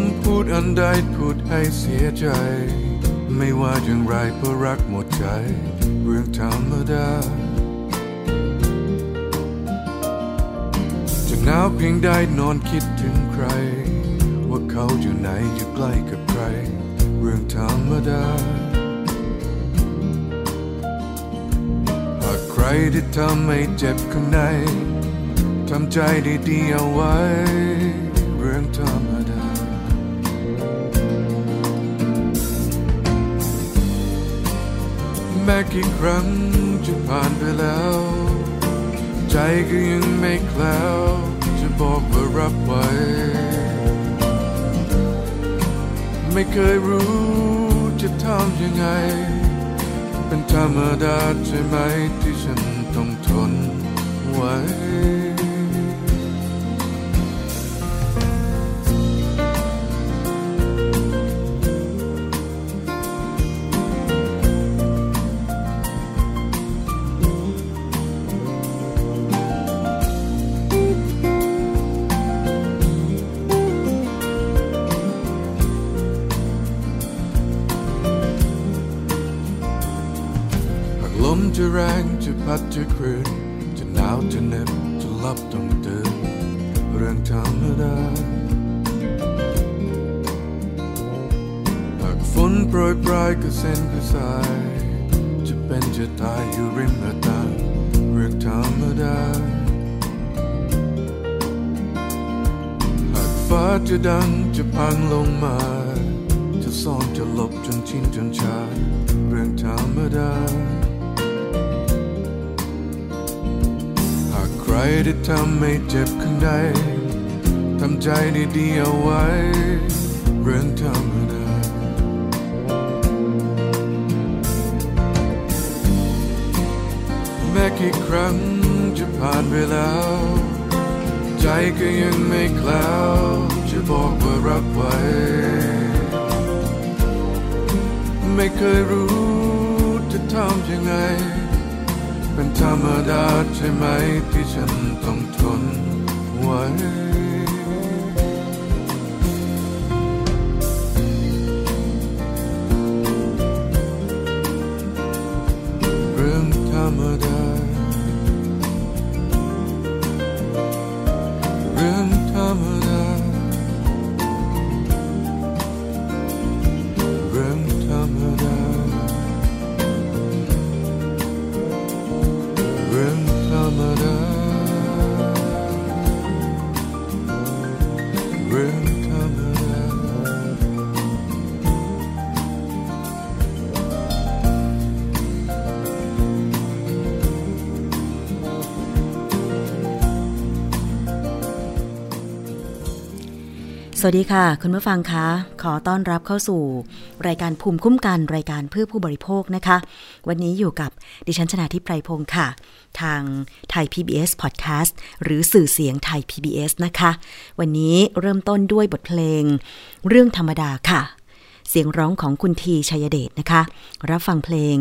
ำพูดอันใดพูดให้เสียใจ ไม่ว่าอย่างไรเพราะรักหมดใจ เรื่องธรรมดาจะหนาวเพียงใดนอนคิดถึงใคร ว่าเขาอยู่ไหนอยู่ใกล้กับใคร เรื่องธรรมดาหากใครที่ทำให้เจ็บข้างในทำใจดีๆเอาไว้ แม้กี่ครั้งจะผ่านไปแล้ว ใจก็ยังไม่แคล้วจะบอกว่ารับไว้ ไม่เคยรู้จะทำยังไง เป็นธรรมดาใช่ไหมที่ฉันต้องทนไว้ ตายอยู่ริมหน้าต่างเรื่องธรรมดา หากฟ้าจะดังจะพังลงมา จะซ่อนจะหลบจนชินจนชา เรื่องธรรมดา หากใครได้ทำให้เจ็บข้างในทำใจดีๆเอาไว้ เรื่องธรรม ม้กี่ครั้งจะผ่านไปแล้ว ใจก็ยังไม่แคล้วจะบอกว่ารับไว้ ไม่เคยรู้จะทำยังไง เป็นธรรมดาใช่ไหมที่ฉันต้องทนไว้ สวัสดีค่ะ คุณผู้ฟังคะ ขอต้อนรับเข้าสู่ รายการภูมิคุ้มกันรายการเพื่อผู้บริโภคนะคะ วันนี้อยู่กับดิฉันชนาทิพไพรพงศ์ค่ะ ทางไทย PBS Podcast หรือสื่อเสียงไทย PBS นะคะ วันนี้เริ่มต้นด้วยบทเพลง เรื่องธรรมดาค่ะ เสียงร้องของคุณทีชัยเดชนะคะ รับฟังเพลง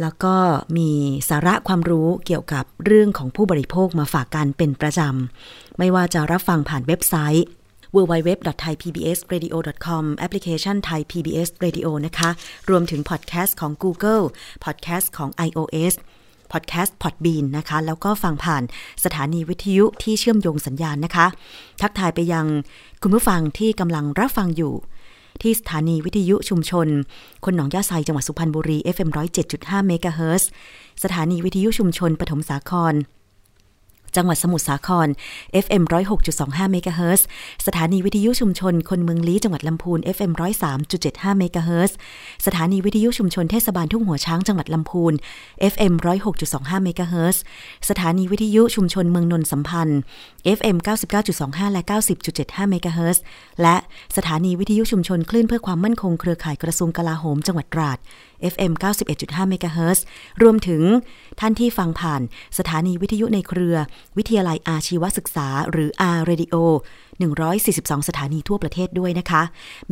แล้วก็มีสาระความรู้เกี่ยวกับเรื่องของผู้บริโภคมาฝากกันเป็นประจไม่ว่าจะรับฟังผ่านเว็บไซต์ www.thaipbsradio.com แอปพลิเคชัน Thai PBS Radio นะคะ รวมถึงพอดแคสต์ของ Google พอดแคสต์ของ iOS พอดแคสต์ Podbean นะคะ แล้วก็ฟังผ่านสถานีวิทยุที่เชื่อมโยงสัญญาณนะคะ ทักทายไปยังคุณผู้ฟังที่กำลังรับฟังอยู่ ที่สถานีวิทยุชุมชน คนหนองหญ้าไซจังหวัดสุพรรณบุรี FM 107.5เมกะเฮิรตซ์สถานีวิทยุชุมชนปฐมสาคร จังหวัดสมุทรสาคร FM 106.25เมกะเฮิรตซ์สถานีวิทยุชุมชนคนเมืองลี้จังหวัดลำพูน FM 103.75เมกะเฮิรตซ์สถานีวิทยุชุมชนเทศบาลทุ่งหัวช้างจังหวัดลำพูน FM 106.25เมกะเฮิรตซ์สถานีวิทยุชุมชนเมืองนนสัมพันธ์ FM 99.25 และ 90.75เมกะเฮิรตซ์และสถานีวิทยุชุมชนคลื่นเพื่อความมั่นคงเครือข่ายกระทรวงกลาโหมจังหวัดตราด FM 91.5เมกะเฮิรตซ์รวมถึงท่านที่ฟังผ่านสถานีวิทยุในเครือ วิทยาลัยอาชีวศึกษา หรือ R Radio 142 สถานีทั่วประเทศด้วยนะคะ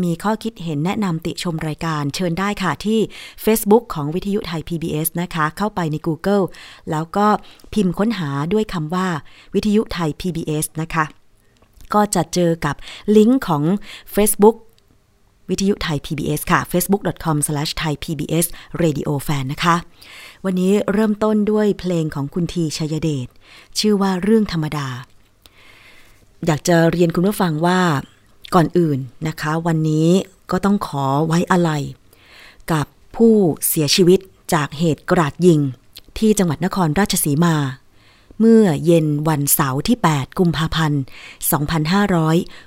มีข้อคิดเห็นแนะนำติชมรายการเชิญได้ค่ะที่ Facebook ของวิทยุไทย PBS นะคะ เข้าไปใน Google แล้วก็พิมพ์ค้นหาด้วยคำว่า วิทยุไทย PBS นะคะ ก็จะเจอกับลิงก์ของ Facebook วิทยุไทย PBS ค่ะ facebook.com/thaipbsradiofan นะคะ วันนี้เริ่มต้นด้วยเพลงของคุณทีชัยเดช ชื่อว่าเรื่องธรรมดา อยากจะเรียนคุณผู้ฟังว่าก่อนอื่นนะคะ วันนี้ก็ต้องขอไว้อะไร กับผู้เสียชีวิตจากเหตุกราดยิง ที่จังหวัดนครราชสีมา เมื่อเย็นวันเสาร์ที่ 8 กุมภาพันธ์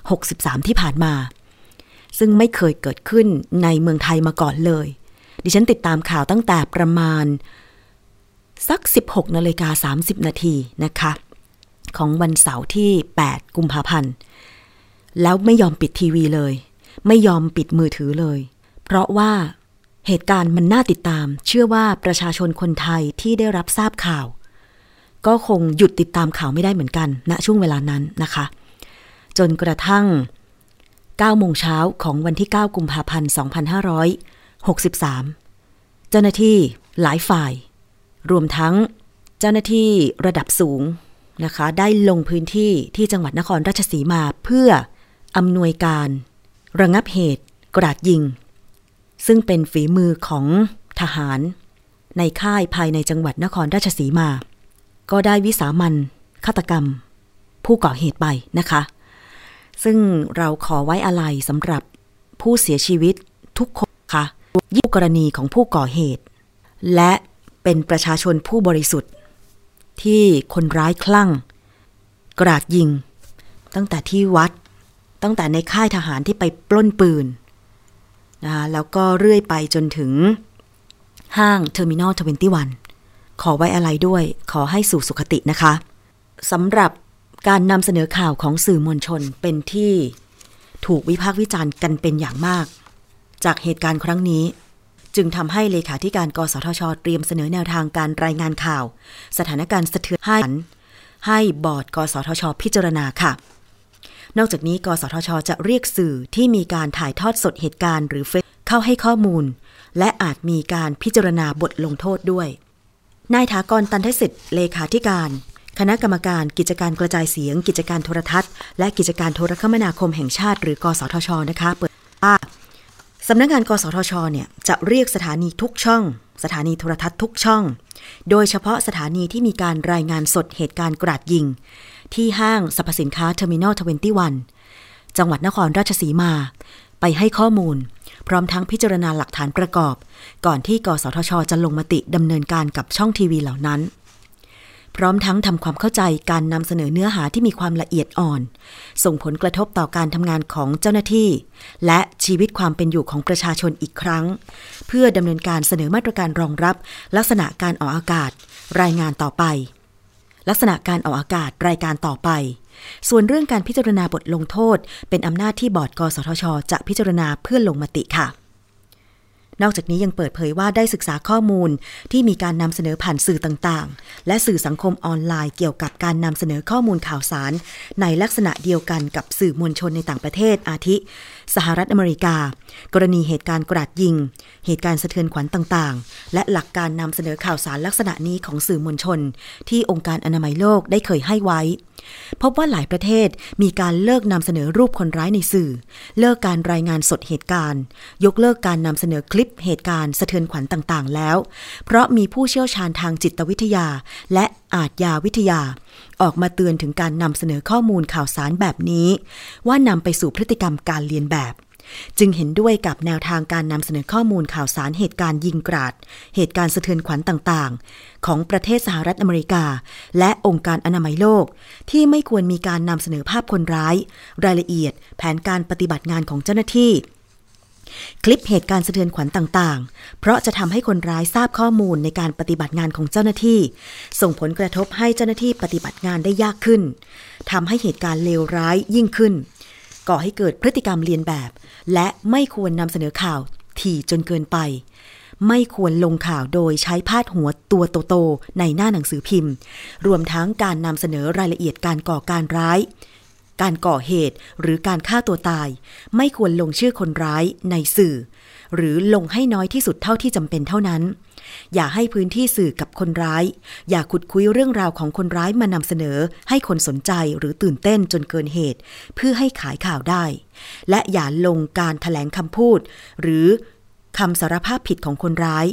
2563 ที่ผ่านมา ซึ่งไม่เคยเกิดขึ้นในเมืองไทยมาก่อนเลย ดิฉันติดตามข่าวตั้งแต่ประมาณ สัก 16นาฬิกา30 นาทีนะคะ ของวันเสาร์ที่ 8 กุมภาพันธ์ แล้วไม่ยอมปิดทีวีเลย ไม่ยอมปิดมือถือเลย เพราะว่าเหตุการณ์มันน่าติดตาม เชื่อว่าประชาชนคนไทยที่ได้รับทราบข่าว ก็คงหยุดติดตามข่าวไม่ได้เหมือนกันณช่วงเวลานั้นนะคะ จนกระทั่ง 9โมงเช้าของวันที่ 9 กุมภาพันธ์ 2563 เจ้าหน้าที่หลายฝ่าย รวมทั้งเจ้าหน้าที่ระดับสูงนะคะ ได้ลงพื้นที่ที่จังหวัดนครราชสีมาเพื่ออำนวยการ ระงับเหตุ กราดยิง ซึ่งเป็นฝีมือของทหาร ในค่ายภายในจังหวัดนครราชสีมา ก็ได้วิสามันฆาตกรรม ผู้ก่อเหตุไปนะคะ ซึ่งเราขอไว้อะไรสำหรับผู้เสียชีวิตทุกคนค่ะยิ่งกรณีของผู้ก่อเหตุ และเป็นประชาชนผู้บริสุทธิ์ ที่คนร้ายคลั่ง กราดยิง ตั้งแต่ที่วัด ตั้งแต่ในค่ายทหารที่ไปปล้นปืนนะคะแล้วก็เรื่อยไปจนถึงห้างเทอร์มินอล21ขอไว้อาลัยด้วย ขอให้สู่สุคตินะคะสำหรับ การนำเสนอข่าวของสื่อมวลชนเป็นที่ถูกวิพากษ์วิจารณ์กันเป็นอย่างมาก จากเหตุการณ์ครั้งนี้ จึงทำให้เลขาธิการกสทช เตรียมเสนอแนวทางการรายงานข่าว สถานการณ์สะเทือนให้ให้บอร์ดกสทช พิจารณาค่ะ นอกจากนี้ กสทช จะเรียกสื่อที่มีการถ่ายทอดสดเหตุการณ์หรือเฟซเข้าให้ข้อมูล และอาจมีการพิจารณาบทลงโทษด้วย นายถากรตันทสิทธิ์เลขาธิการ คณะกรรมการกิจการกระจายเสียง กิจการโทรทัศน์ และกิจการโทรคมนาคมแห่งชาติหรือกสทชนะคะ เปิดว่าสำนักงาน กสทชเนี่ยจะเรียกสถานีทุกช่อง สถานีโทรทัศน์ทุกช่อง โดยเฉพาะสถานีที่มีการรายงานสดเหตุการณ์กราดยิง ที่ห้างสรรพสินค้าเทอร์มินอล21จังหวัดนครราชสีมา ไปให้ข้อมูล พร้อมทั้งพิจารณาหลักฐานประกอบ ก่อนที่กสทช จะลงมติดำเนินการกับช่องทีวีเหล่านั้น พร้อมทั้งทำความเข้าใจการนำเสนอเนื้อหาที่มีความละเอียดอ่อน ส่งผลกระทบต่อการทำงานของเจ้าหน้าที่ และชีวิตความเป็นอยู่ของประชาชนอีกครั้ง เพื่อดำเนินการเสนอมาตรการรองรับ ลักษณะการออกอากาศ รายงานต่อไป ลักษณะการออกอากาศรายการต่อไป ส่วนเรื่องการพิจารณาบทลงโทษ เป็นอำนาจที่บอร์ดกสทช จะพิจารณาเพื่อลงมติค่ะ นอกจากนี้ยังเปิดเผยว่าได้ศึกษาข้อมูลที่มีการนำเสนอผ่านสื่อต่างๆ และสื่อสังคมออนไลน์เกี่ยวกับการนำเสนอข้อมูลข่าวสาร ในลักษณะเดียวกันกับสื่อมวลชนในต่างประเทศอาทิ สหรัฐอเมริกา กรณีเหตุการณ์กราดยิง เหตุการณ์สะเทือนขวัญต่างๆ และหลักการนำเสนอข่าวสารลักษณะนี้ของสื่อมวลชน ที่องค์การอนามัยโลกได้เคยให้ไว้ พบว่าหลายประเทศมีการเลิกนำเสนอรูปคนร้ายในสื่อ เลิกการรายงานสดเหตุการณ์ ยกเลิกการนำเสนอคลิปเหตุการณ์สะเทือนขวัญต่างๆ แล้ว เพราะมีผู้เชี่ยวชาญทางจิตวิทยา และอาจยาวิทยา ออกมาเตือนถึงการนำเสนอข้อมูลข่าวสารแบบนี้ ว่านำไปสู่พฤติกรรมการเลียนแบบ จึงเห็นด้วยกับแนวทางการนำเสนอข้อมูลข่าวสารเหตุการณ์ยิงกราด เหตุการณ์สะเทือนขวัญต่างๆ ของประเทศสหรัฐอเมริกา และองค์การอนามัยโลก ที่ไม่ควรมีการนำเสนอภาพคนร้าย รายละเอียด แผนการปฏิบัติงานของเจ้าหน้าที่ คลิปเหตุการณ์สะเทือนขวัญต่างๆ เพราะจะทำให้คนร้ายทราบข้อมูลในการปฏิบัติงานของเจ้าหน้าที่ ส่งผลกระทบให้เจ้าหน้าที่ปฏิบัติงานได้ยากขึ้นทำให้เหตุการณ์เลวร้ายยิ่งขึ้น ก่อให้เกิดพฤติกรรมเลียนแบบ และไม่ควรนำเสนอข่าวถี่จนเกินไป ไม่ควรลงข่าวโดยใช้พาดหัวตัวโตๆในหน้าหนังสือพิมพ์ รวมทั้งการนำเสนอรายละเอียดการก่อการร้าย การก่อเหตุ หรือการฆ่าตัวตาย ไม่ควรลงชื่อคนร้ายในสื่อ หรือลงให้น้อยที่สุดเท่าที่จำเป็นเท่านั้น อย่าให้พื้นที่สื่อกับคนร้าย อย่าขุดคุยเรื่องราวของคนร้ายมานำเสนอ ให้คนสนใจหรือตื่นเต้นจนเกินเหตุ เพื่อให้ขายข่าวได้ และอย่าลงการถแถลงคำพูด หรือคำสารภาพผิดของคนร้าย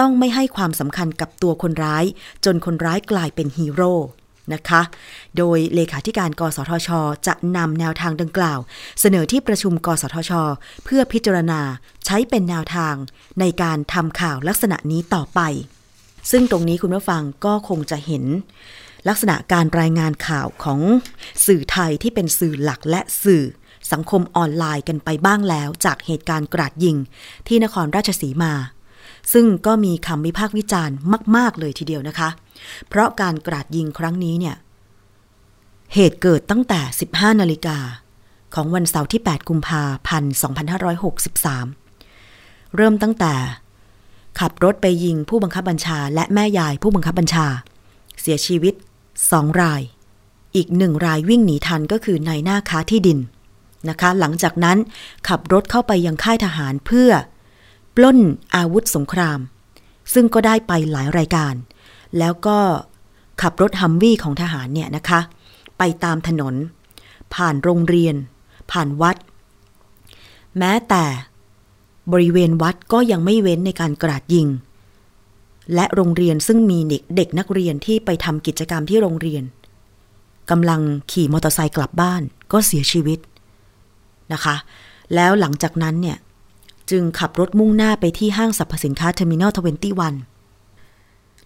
ต้องไม่ให้ความสำคัญกับตัวคนร้าย จนคนร้ายกลายเป็นฮีโร่ นะคะ โดยเลขาธิการกสทช จะนำแนวทางดังกล่าว เสนอที่ประชุมกสทช เพื่อพิจารณาใช้เป็นแนวทางในการทำข่าวลักษณะนี้ต่อไป ซึ่งตรงนี้คุณผู้ฟังก็คงจะเห็นลักษณะการรายงานข่าวของสื่อไทยที่เป็นสื่อหลักและสื่อสังคมออนไลน์กันไปบ้างแล้วจากเหตุการณ์กราดยิงที่นครราชสีมา ซึ่งก็มีคำวิพากษ์วิจารณ์มาก ๆ เลยทีเดียวนะคะ เพราะการกราดยิงครั้งนี้เนี่ย เหตุเกิดตั้งแต่ 15 นาฬิกา ของวันเสาร์ที่ 8 กุมภาพันธ์ 2563 เริ่มตั้งแต่ ขับรถไปยิงผู้บังคับบัญชาและแม่ยายผู้บังคับบัญชา เสียชีวิตสองราย อีกหนึ่งรายวิ่งหนีทันก็คือนายหน้าค้าที่ดินนะคะหลังจากนั้นขับรถเข้าไปยังค่ายทหารเพื่อ ปล้นอาวุธสงคราม ซึ่งก็ได้ไปหลายรายการ แล้วก็ขับรถฮัมวี่ของทหารเนี่ยนะคะ ไปตามถนน ผ่านโรงเรียน ผ่านวัด แม้แต่บริเวณวัดก็ยังไม่เว้นในการกราดยิง และโรงเรียนซึ่งมีเด็กเด็กนักเรียนที่ไปทำกิจกรรมที่โรงเรียนกำลังขี่มอเตอร์ไซค์กลับบ้านก็เสียชีวิตนะคะ แล้วหลังจากนั้นเนี่ย จึงขับรถมุ่งหน้าไปที่ห้างสรรพสินค้า Terminal Twenty One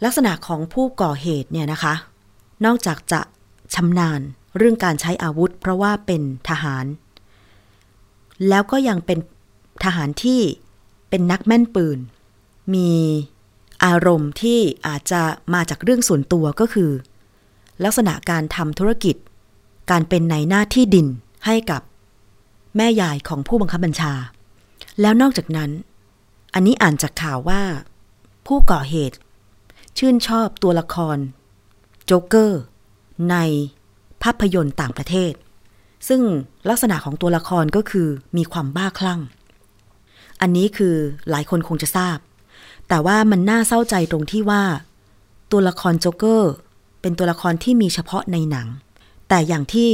ลักษณะของผู้ก่อเหตุเนี่ยนะคะ นอกจากจะชำนาญเรื่องการใช้อาวุธเพราะว่าเป็นทหาร แล้วก็ยังเป็นทหารที่เป็นนักแม่นปืน มีอารมณ์ที่อาจจะมาจากเรื่องส่วนตัวก็คือ ลักษณะการทำธุรกิจ การเป็นในหน้าที่ดินให้กับแม่ยายของผู้บังคับบัญชา แล้วนอกจากนั้น อันนี้อ่านจากข่าวว่า ผู้ก่อเหตุ ชื่นชอบตัวละคร โจ๊กเกอร์ ในภาพยนตร์ต่างประเทศ ซึ่งลักษณะของตัวละครก็คือมีความบ้าคลั่ง อันนี้คือหลายคนคงจะทราบ แต่ว่ามันน่าเศร้าใจตรงที่ว่า ตัวละครโจ๊กเกอร์ เป็นตัวละครที่มีเฉพาะในหนัง แต่อย่างที่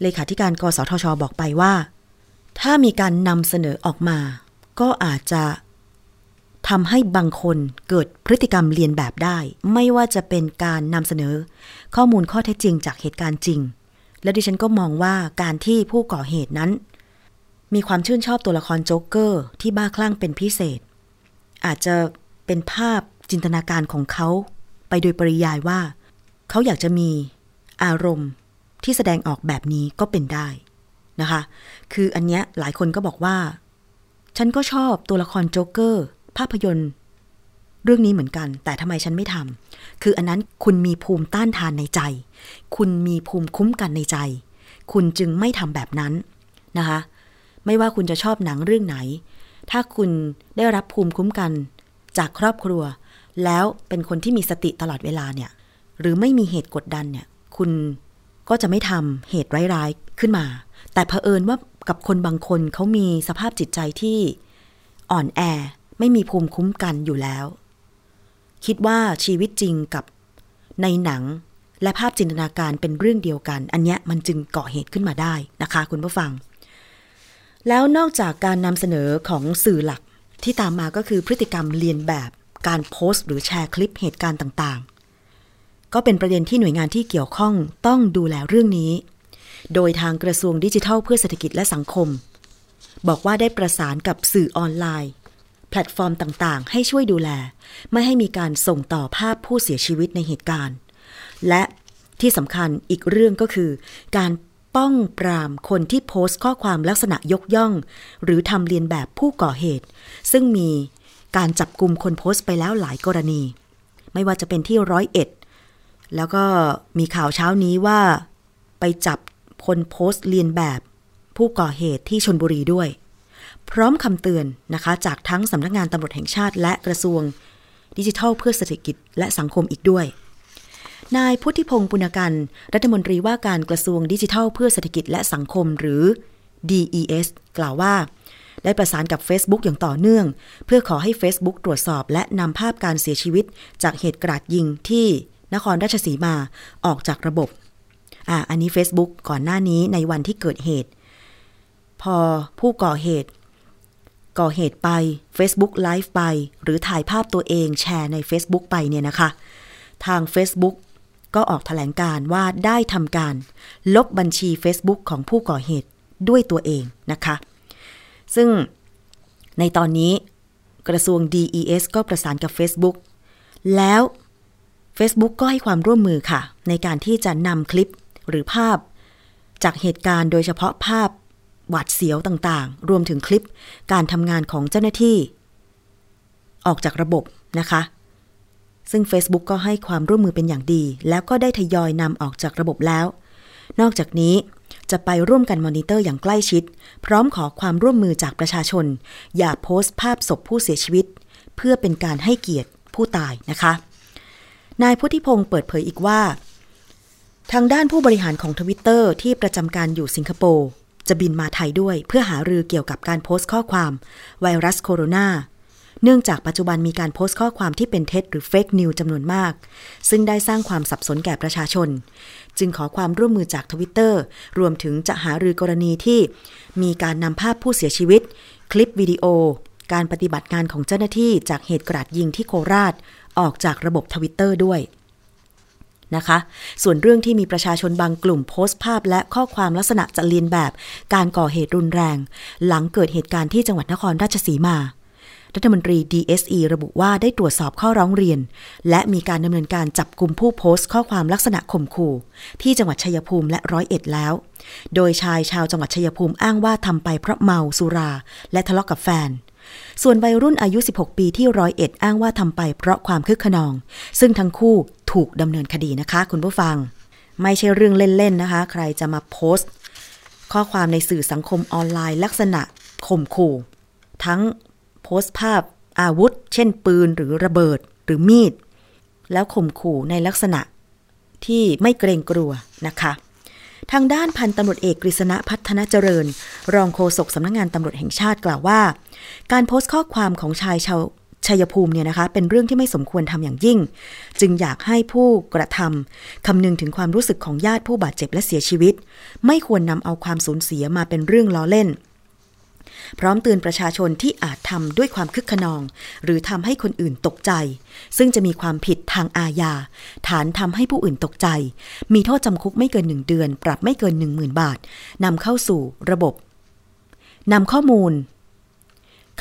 เลขาธิการกสทช บอกไปว่า ถ้ามีการนำเสนอออกมา ก็อาจจะ ทำให้บางคนเกิดพฤติกรรมเรียนแบบได้ ไม่ว่าจะเป็นการนำเสนอ ข้อมูลข้อเท็จจริงจากเหตุการณ์จริง และดิฉันก็มองว่าการที่ผู้ก่อเหตุนั้น มีความชื่นชอบตัวละครโจ๊กเกอร์ที่บ้าคลั่งเป็นพิเศษ อาจจะเป็นภาพจินตนาการของเขา ไปโดยปริยายว่า เขาอยากจะมีอารมณ์ที่แสดงออกแบบนี้ก็เป็นได้นะคะ คืออันเนี้ยหลายคนก็บอกว่า ฉันก็ชอบตัวละครโจ๊กเกอร์ ภาพยนตร์ เรื่องนี้เหมือนกัน แต่ทำไมฉันไม่ทำคืออันนั้นคุณมีภูมิต้านทานในใจ คุณมีภูมิคุ้มกันในใจ คุณจึงไม่ทำแบบนั้นนะคะ ไม่ว่าคุณจะชอบหนังเรื่องไหน ถ้าคุณได้รับภูมิคุ้มกันจากครอบครัว แล้วเป็นคนที่มีสติตลอดเวลาเนี่ย หรือไม่มีเหตุกดดันเนี่ย คุณก็จะไม่ทำเหตุร้ายๆขึ้นมา แต่เผอิญว่ากับคนบางคนเขามีสภาพจิตใจที่อ่อนแอ ไม่มีภูมิคุ้มกันอยู่แล้ว คิดว่าชีวิตจริงกับในหนังและภาพจินตนาการเป็นเรื่องเดียวกัน อันเนี้ยมันจึงก่อเหตุขึ้นมาได้นะคะคุณผู้ฟัง แล้วนอกจากการนำเสนอของสื่อหลักที่ตามมาก็คือพฤติกรรมเลียนแบบการโพสต์ หรือแชร์คลิปเหตุการณ์ต่างๆ ก็เป็นประเด็นที่หน่วยงานที่เกี่ยวข้องต้องดูแลเรื่องนี้ โดยทางกระทรวงดิจิทัลเพื่อเศรษฐกิจและสังคม บอกว่าได้ประสานกับสื่อออนไลน์ แพลตฟอร์มต่างๆ ให้ช่วยดูแล ไม่ให้มีการส่งต่อภาพผู้เสียชีวิตในเหตุการณ์ และที่สำคัญอีกเรื่องก็คือ การป้องปรามคนที่โพสต์ข้อความลักษณะยกย่อง หรือทำเลียนแบบผู้ก่อเหตุ ซึ่งมีการจับกลุ่มคนโพสต์ไปแล้วหลายกรณี ไม่ว่าจะเป็นที่ร้อยเอ็ดแล้วก็มีข่าวเช้านี้ว่าไปจับคนโพสต์เลียนแบบผู้ก่อเหตุที่ชนบุรีด้วย พร้อมคำเตือนนะคะ จากทั้งสำนักงานตำรวจแห่งชาติ และกระทรวง ดิจิทัลเพื่อเศรษฐกิจและสังคมอีกด้วย นายพุทธิพงศ์ปุณกัน รัฐมนตรีว่าการกระทรวงดิจิทัลเพื่อเศรษฐกิจและสังคมหรือ DES กล่าวว่า ได้ประสานกับ Facebook อย่างต่อเนื่อง เพื่อขอให้ Facebook ตรวจสอบและนำภาพการเสียชีวิต จากเหตุกราดยิงที่นครราชสีมาออกจากระบบอ่าอันนี้ Facebook ก่อนหน้านี้ในวันที่เกิดเหตุ พอผู้ก่อเหตุ ก่อเหตุไป Facebook Live ไป หรือถ่ายภาพตัวเองแชร์ใน Facebook ไปเนี่ยนะคะ ทาง Facebook ก็ออกถแถลงการว่าได้ทำการ ลบบัญชี Facebook ของผู้ก่อเหตุด้วยตัวเองนะคะ ซึ่งในตอนนี้กระทรวง DES ก็ประสานกับ Facebook แล้ว Facebook ก็ให้ความร่วมมือค่ะ ในการที่จะนำคลิปหรือภาพ จากเหตุการณ์โดยเฉพาะภาพ หวาดเสียวต่างๆ รวมถึงคลิปการทำงานของเจ้าหน้าที่ ออกจากระบบนะคะ ซึ่ง Facebook ก็ให้ความร่วมมือเป็นอย่างดี แล้วก็ได้ทยอยนำออกจากระบบแล้ว นอกจากนี้จะไปร่วมกันมอนิเตอร์อย่างใกล้ชิด พร้อมขอความร่วมมือจากประชาชน อย่าโพสต์ภาพศพผู้เสียชีวิต เพื่อเป็นการให้เกียรติผู้ตายนะคะ นายพุทธิพงศ์เปิดเผยอีกว่า ทางด้านผู้บริหารของทวิตเตอร์ที่ประจำการอยู่สิงคโปร์ จะบินมาไทยด้วยเพื่อหารือเกี่ยวกับการโพสต์ข้อความไวรัสโคโรนาเนื่องจากปัจจุบันมีการโพสต์ข้อความที่เป็นเท็จหรือ fake news จำนวนมาก ซึ่งได้สร้างความสับสนแก่ประชาชน จึงขอความร่วมมือจากทวิตเตอร์รวมถึงจะหารือกรณีที่ มีการนำภาพผู้เสียชีวิต คลิปวิดีโอ การปฏิบัติงานของเจ้าหน้าที่จากเหตุกราดยิงที่โคราช ออกจากระบบทวิตเตอร์ด้วย นะคะ ส่วนเรื่องที่มีประชาชนบางกลุ่มโพสต์ภาพ และข้อความลักษณะจะเลียนแบบ การก่อเหตุรุนแรง หลังเกิดเหตุการณ์ที่จังหวัดนครราชสีมา รัฐมนตรี DSE ระบุว่าได้ตรวจสอบข้อร้องเรียน และมีการดำเนินการจับกลุ่มผู้โพสต์ข้อความลักษณะข่มขู่ที่จังหวัดชัยภูมิและร้อยเอ็ดแล้ว โดยชายชาวจังหวัดชัยภูมิอ้างว่าทำไปเพราะเมาสุรา และทะเลาะกับแฟน ส่วนวัยรุ่นอายุ 16 ปีที่ร้อยเอ็ดอ้างว่าทำไปเพราะความคึกขนอง ซึ่งทั้งคู่ถูกดำเนินคดีนะคะ คุณผู้ฟัง ไม่ใช่เรื่องเล่น ๆ นะคะ ใครจะมาโพสต์ ข้อความในสื่อสังคมออนไลน์ ลักษณะข่มขู่ ทั้งโพสต์ภาพอาวุธ เช่น ปืนหรือระเบิดหรือมีด แล้วข่มขู่ในลักษณะที่ไม่เกรงกลัวนะคะทางด้านพันตำรวจเอกกฤษณะพัฒนาเจริญ รองโฆษกสำนักงงานตำรวจแห่งชาติกล่าวว่า การโพสต์ข้อความของชายชาวชัยภูมิเนี่ยนะคะเป็นเรื่องที่ไม่สมควรทำอย่างยิ่ง จึงอยากให้ผู้กระทำคำนึงถึงความรู้สึกของญาติผู้บาดเจ็บและเสียชีวิต ไม่ควรนำเอาความสูญเสียมาเป็นเรื่องล้อเล่น พร้อมเตือนประชาชนที่อาจทำด้วยความคึกขนอง หรือทำให้คนอื่นตกใจ ซึ่งจะมีความผิดทางอาญา ฐานทำให้ผู้อื่นตกใจ มีโทษจำคุกไม่เกินหนึ่งเดือน ปรับไม่เกินหนึ่งหมื่นบาทนำเข้าสู่ระบบนำข้อมูล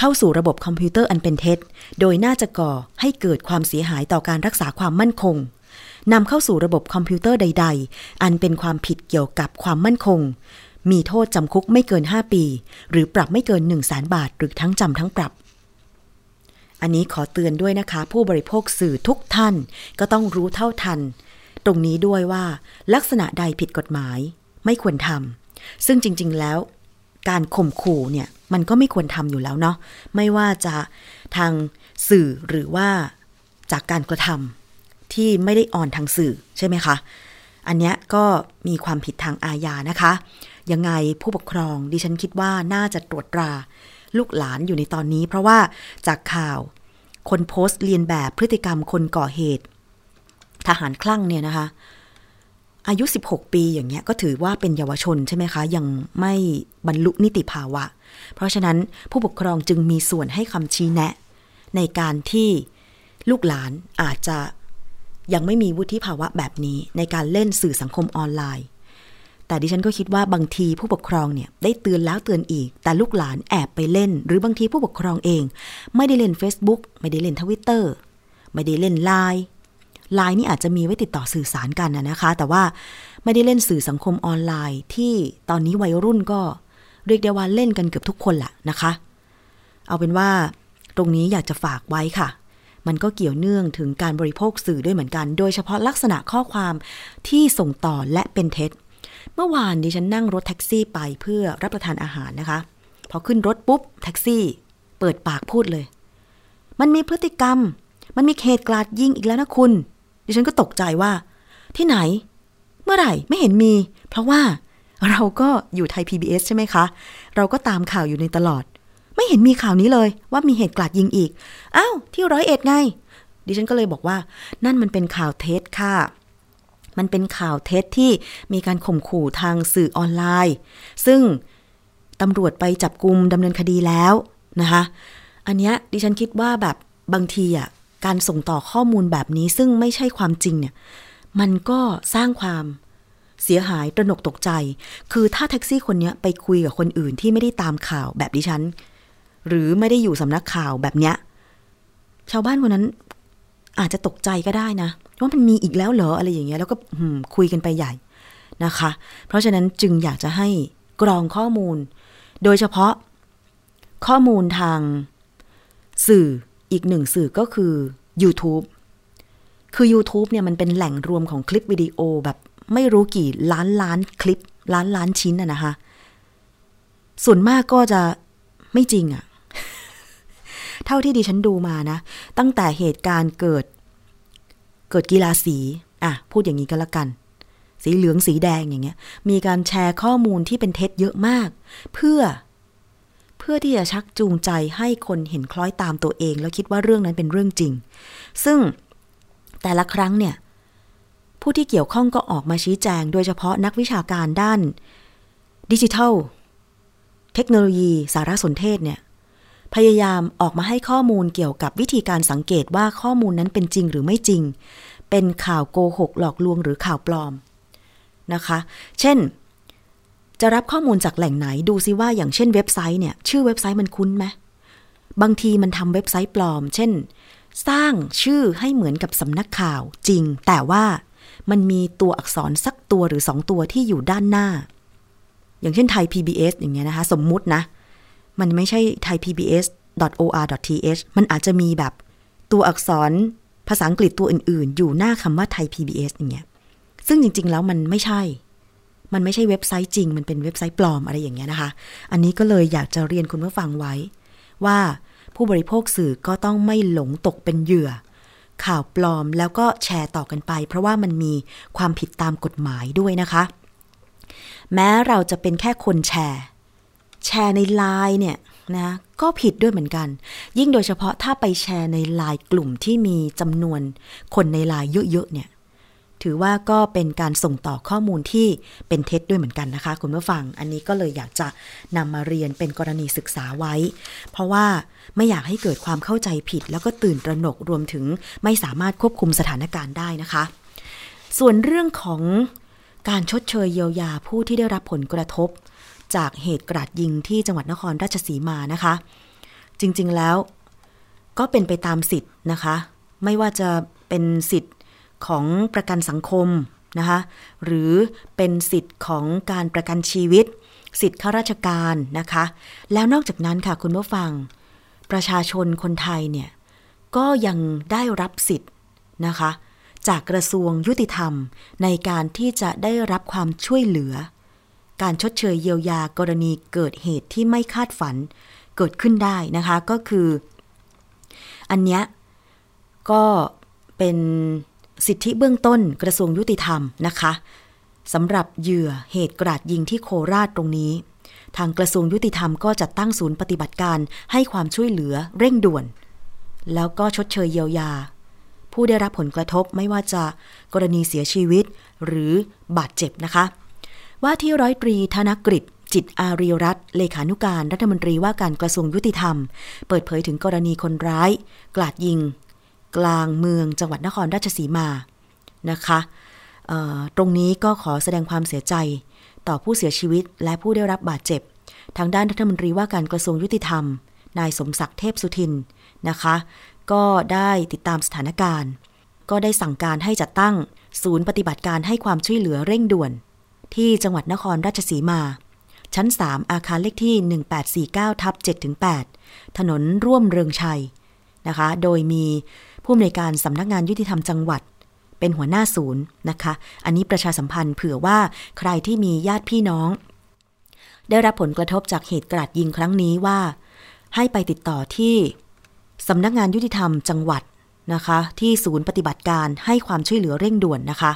เข้าสู่ระบบคอมพิวเตอร์อันเป็นเท็จ โดยน่าจะก่อให้เกิดความเสียหายต่อการรักษาความมั่นคงนำเข้าสู่ระบบคอมพิวเตอร์ใด ๆ อันเป็นความผิดเกี่ยวกับความมั่นคง มีโทษจำคุกไม่เกิน 5 ปี หรือปรับไม่เกิน 1 0 0 0 0แบาท หรือทั้งจำทั้งปรับ อันนี้ขอเตือนด้วยนะคะ ผู้บริโภคสื่อทุกท่านก็ต้องรู้เท่าทัน ตรงนี้ด้วยว่า ลักษณะใดผิดกฎหมาย ไม่ควรทำซึ่งจริง ๆ แล้ว การข่มขู่เนี่ยมันก็ไม่ควรทำอยู่แล้วเนาะไม่ว่าจะทางสื่อหรือว่าจากการกระทำที่ไม่ได้อ่อนทางสื่อใช่ไหมคะอันเนี้ยก็มีความผิดทางอาญานะคะ ยังไงผู้ปกครองดิฉันคิดว่าน่าจะตรวจตรา ลูกหลานอยู่ในตอนนี้ เพราะว่าจากข่าวคนโพสต์เรียนแบบพฤติกรรมคนก่อเหตุ ทหารคลั่งเนี่ยนะคะ อายุ 16 ปีอย่างเงี้ยก็ถือว่าเป็นเยาวชนใช่ไหมคะ ยังไม่บรรลุนิติภาวะ เพราะฉะนั้นผู้ปกครองจึงมีส่วนให้คำชี้แนะ ในการที่ลูกหลานอาจจะยังไม่มีวุฒิภาวะแบบนี้ในการเล่นสื่อสังคมออนไลน์ แต่ดิฉันก็คิดว่าบางทีผู้ปกครองเนี่ยได้เตือนแล้วเตือนอีก แต่ลูกหลานแอบไปเล่น หรือบางทีผู้ปกครองเอง ไม่ได้เล่น Facebook ไม่ได้เล่นทวิตเตอร์ไม่ได้เล่นไลน์ ไลน์นี่อาจจะมีไว้ติดต่อสื่อสารกันนะคะ แต่ว่าไม่ได้เล่นสื่อสังคมออนไลน์ ที่ตอนนี้วัยรุ่นก็เรียกได้ว่าเล่นกันเกือบทุกคนแหละนะคะ เอาเป็นว่าตรงนี้อยากจะฝากไว้ค่ะ มันก็เกี่ยวเนื่องถึงการบริโภคสื่อด้วยเหมือนกัน โดยเฉพาะลักษณะข้อความที่ส่งต่อและเป็นเท็จ เมื่อวานดิฉันนั่งรถแท็กซี่ไปเพื่อรับประทานอาหารนะคะ พอขึ้นรถปุ๊บแท็กซี่ เปิดปากพูดเลย มันมีพฤติกรรม มันมีเหตุกราดยิงอีกแล้วนะคุณ ดิฉันก็ตกใจว่า ที่ไหน เมื่อไหร่ไม่เห็นมี เพราะว่าเราก็อยู่ไทย PBS ใช่ไหมคะ เราก็ตามข่าวอยู่ในตลอด ไม่เห็นมีข่าวนี้เลยว่ามีเหตุกราดยิงอีกอ้าวที่ร้อยเอ็ดไง ดิฉันก็เลยบอกว่า นั่นมันเป็นข่าวเท็จค่ะ มันเป็นข่าวเท็จที่มีการข่มขู่ทางสื่อออนไลน์ ซึ่งตำรวจไปจับกลุมดำเนินคดีแล้วนะคะ อันเนี้ยดิฉันคิดว่าแบบบางทีอะ การส่งต่อข้อมูลแบบนี้ซึ่งไม่ใช่ความจริงเนี่ย มันก็สร้างความเสียหายตระหนกตกใจ คือถ้าแท็กซี่คนนี้ไปคุยกับคนอื่นที่ไม่ได้ตามข่าวแบบดิฉัน หรือไม่ได้อยู่สำนักข่าวแบบเนี้ย ชาวบ้านคนนั้นอาจจะตกใจก็ได้นะว่ามันมีอีกแล้วเหรออะไรอย่างเงี้ยแล้วก็คุยกันไปใหญ่นะคะ เพราะฉะนั้นจึงอยากจะให้กรองข้อมูล โดยเฉพาะข้อมูลทางสื่อ อีกหนึ่งสื่อก็คือ YouTube คือ YouTube เนี่ยมันเป็นแหล่งรวมของคลิปวิดีโอแบบไม่รู้กี่ล้านล้านคลิป ล้านล้านชิ้นอะนะคะ ส่วนมากก็จะไม่จริงอะเท่าที่ดิฉันดูมานะ ตั้งแต่เหตุการณ์เกิด เกิดกีฬาสี อะ พูดอย่างนี้ก็แล้วกัน สีเหลืองสีแดงอย่างเงี้ย มีการแชร์ข้อมูลที่เป็นเท็จเยอะมาก เพื่อ พื่อที่จะชักจูงใจให้คนเห็นคล้อยตามตัวเอง แล้วคิดว่าเรื่องนั้นเป็นเรื่องจริง ซึ่งแต่ละครั้งเนี่ย ผู้ที่เกี่ยวข้องก็ออกมาชี้แจง โดยเฉพาะนักวิชาการด้าน ดิจิทัล เทคโนโลยี สารสนเทศเนี่ยพยายามออกมาให้ข้อมูลเกี่ยวกับวิธีการสังเกตว่าข้อมูลนั้นเป็นจริงหรือไม่จริง เป็นข่าวโกหกหลอกลวงหรือข่าวปลอมนะคะ เช่น จะรับข้อมูลจากแหล่งไหนดูซิว่าอย่างเช่นเว็บไซต์เนี่ยชื่อเว็บไซต์มันคุ้นไหมบางทีมันทำเว็บไซต์ปลอม เช่น สร้างชื่อให้เหมือนกับสำนักข่าวจริง แต่ว่ามันมีตัวอักษรสักตัวหรือสองตัวที่อยู่ด้านหน้า อย่างเช่นไทย PBS อย่างเงี้ยนะคะ สมมุตินะ มันไม่ใช่ไทย PBS or.th มันอาจจะมีแบบตัวอักษรภาษาอังกฤษตัวอื่น ๆ อยู่หน้าคำว่าไทย PBS อย่างเงี้ยซึ่งจริง ๆ แล้วมันไม่ใช่ มันไม่ใช่เว็บไซต์จริง มันเป็นเว็บไซต์ปลอมอะไรอย่างเงี้ยนะคะ อันนี้ก็เลยอยากจะเรียนคุณผู้ฟังไว้ ว่าผู้บริโภคสื่อก็ต้องไม่หลงตกเป็นเหยื่อ ข่าวปลอมแล้วก็แชร์ต่อกันไป เพราะว่ามันมีความผิดตามกฎหมายด้วยนะคะ แม้เราจะเป็นแค่คนแชร์ แชร์ในไลน์เนี่ยนะก็ผิดด้วยเหมือนกัน ยิ่งโดยเฉพาะถ้าไปแชร์ในไลน์กลุ่มที่มีจำนวนคนในไลน์เยอะๆเนี่ย ถือว่าก็เป็นการส่งต่อข้อมูลที่เป็นเท็จด้วยเหมือนกันนะคะ คุณผู้ฟัง อันนี้ก็เลยอยากจะนำมาเรียนเป็นกรณีศึกษาไว้ เพราะว่าไม่อยากให้เกิดความเข้าใจผิด แล้วก็ตื่นตระหนกรวมถึงไม่สามารถควบคุมสถานการณ์ได้นะคะ ส่วนเรื่องของการชดเชยเยียวยาผู้ที่ได้รับผลกระทบ จากเหตุกราดยิงที่จังหวัดนครราชสีมานะคะ จริงๆแล้วก็เป็นไปตามสิทธิ์นะคะ ไม่ว่าจะเป็นสิทธิ์ ของประกันสังคมนะคะหรือเป็นสิทธิ์ของการประกันชีวิต สิทธิ์ข้าราชการนะคะ แล้วนอกจากนั้นค่ะคุณผู้ฟัง ประชาชนคนไทยเนี่ยก็ยังได้รับสิทธิ์นะคะ จากกระทรวงยุติธรรมในการที่จะได้รับความช่วยเหลือ การชดเชยเยียวยากรณีเกิดเหตุที่ไม่คาดฝันเกิดขึ้นได้นะคะก็คือ อันเนี้ยก็เป็น สิทธิเบื้องต้นกระทรวงยุติธรรมนะคะสำหรับเหยื่อเหตุกราดยิงที่โคราชตรงนี้ ทางกระทรวงยุติธรรมก็จะตั้งศูนย์ปฏิบัติการให้ความช่วยเหลือเร่งด่วน แล้วก็ชดเชยเยียวยา ผู้ได้รับผลกระทบไม่ว่าจะกรณีเสียชีวิตหรือบาดเจ็บนะคะ ว่าที่ร้อยตรีธนกฤษจิตอารีรัตนเลขานุการรัฐมนตรีว่าการกระทรวงยุติธรรม เปิดเผยถึงกรณีคนร้าย กลาดยิง กลางเมืองจังหวัดนครราชสีมานะคะตรงนี้ก็ขอแสดงความเสียใจต่อผู้เสียชีวิตและผู้ได้รับบาดเจ็บ ทางด้านรัฐมนตรีว่าการกระทรวงยุติธรรม นายสมศักดิ์เทพสุทินนะคะ ก็ได้ติดตามสถานการณ์ ก็ได้สั่งการให้จัดตั้งศูนย์ปฏิบัติการให้ความช่วยเหลือเร่งด่วน ที่จังหวัดนครราชสีมา ชั้น 3 อาคารเลขที่ 1849ทับ7-8ถนนร่วมเรืองชัยนะคะ โดยมี ผู้อำนวยการสำนักงานยุติธรรมจังหวัด เป็นหัวหน้าศูนย์นะคะ อันนี้ประชาสัมพันธ์เผื่อว่าใครที่มีญาติพี่น้อง ได้รับผลกระทบจากเหตุกราดยิงครั้งนี้ว่า ให้ไปติดต่อที่สำนักงานยุติธรรมจังหวัดนะคะ ที่ศูนย์ปฏิบัติการให้ความช่วยเหลือเร่งด่วนนะคะ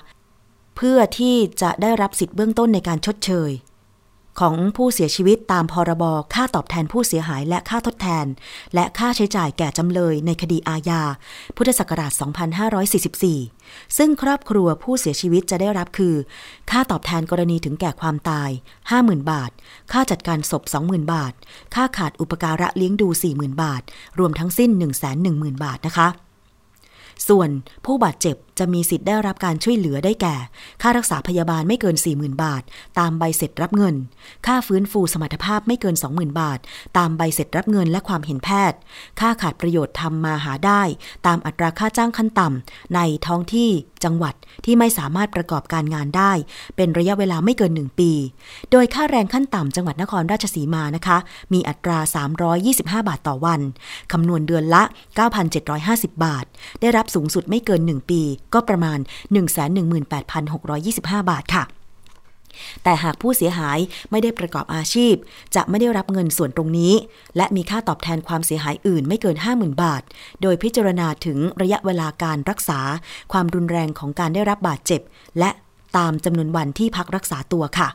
เพื่อที่จะได้รับสิทธิ์เบื้องต้นในการชดเชย ของผู้เสียชีวิตตามพรบค่าตอบแทนผู้เสียหายและค่าทดแทน และค่าใช้จ่ายแก่จำเลยในคดีอาญา พุทธศักราช 2544 ซึ่งครอบครัวผู้เสียชีวิตจะได้รับคือ ค่าตอบแทนกรณีถึงแก่ความตาย 50,000 บาท ค่าจัดการศพ 20,000 บาท ค่าขาดอุปการะเลี้ยงดู 40,000 บาท รวมทั้งสิ้น 110,000 บาทนะคะ ส่วนผู้บาดเจ็บจะมีสิทธิ์ได้รับการช่วยเหลือได้แก่ ค่ารักษาพยาบาลไม่เกิน 40,000 บาท ตามใบเสร็จรับเงิน ค่าฟื้นฟูสมรรถภาพไม่เกิน 20,000 บาท ตามใบเสร็จรับเงินและความเห็นแพทย์ ค่าขาดประโยชน์ทำมาหาได้ ตามอัตราค่าจ้างขั้นต่ำในท้องที่จังหวัดที่ไม่สามารถประกอบการงานได้ เป็นระยะเวลาไม่เกิน 1 ปี โดยค่าแรงขั้นต่ำจังหวัดนครราชสีมานะคะ มีอัตรา 325 บาทต่อวันคำนวณเดือนละ 9,750 บาท ได้รับสูงสุดไม่เกิน 1 ปีก็ประมาณ 118,625 บาทค่ะ แต่หากผู้เสียหายไม่ได้ประกอบอาชีพ จะไม่ได้รับเงินส่วนตรงนี้ และมีค่าตอบแทนความเสียหายอื่นไม่เกิน 50,000 บาท โดยพิจารณาถึงระยะเวลาการรักษา ความรุนแรงของการได้รับบาดเจ็บ และตามจำนวนวันที่พักรักษาตัวค่ะ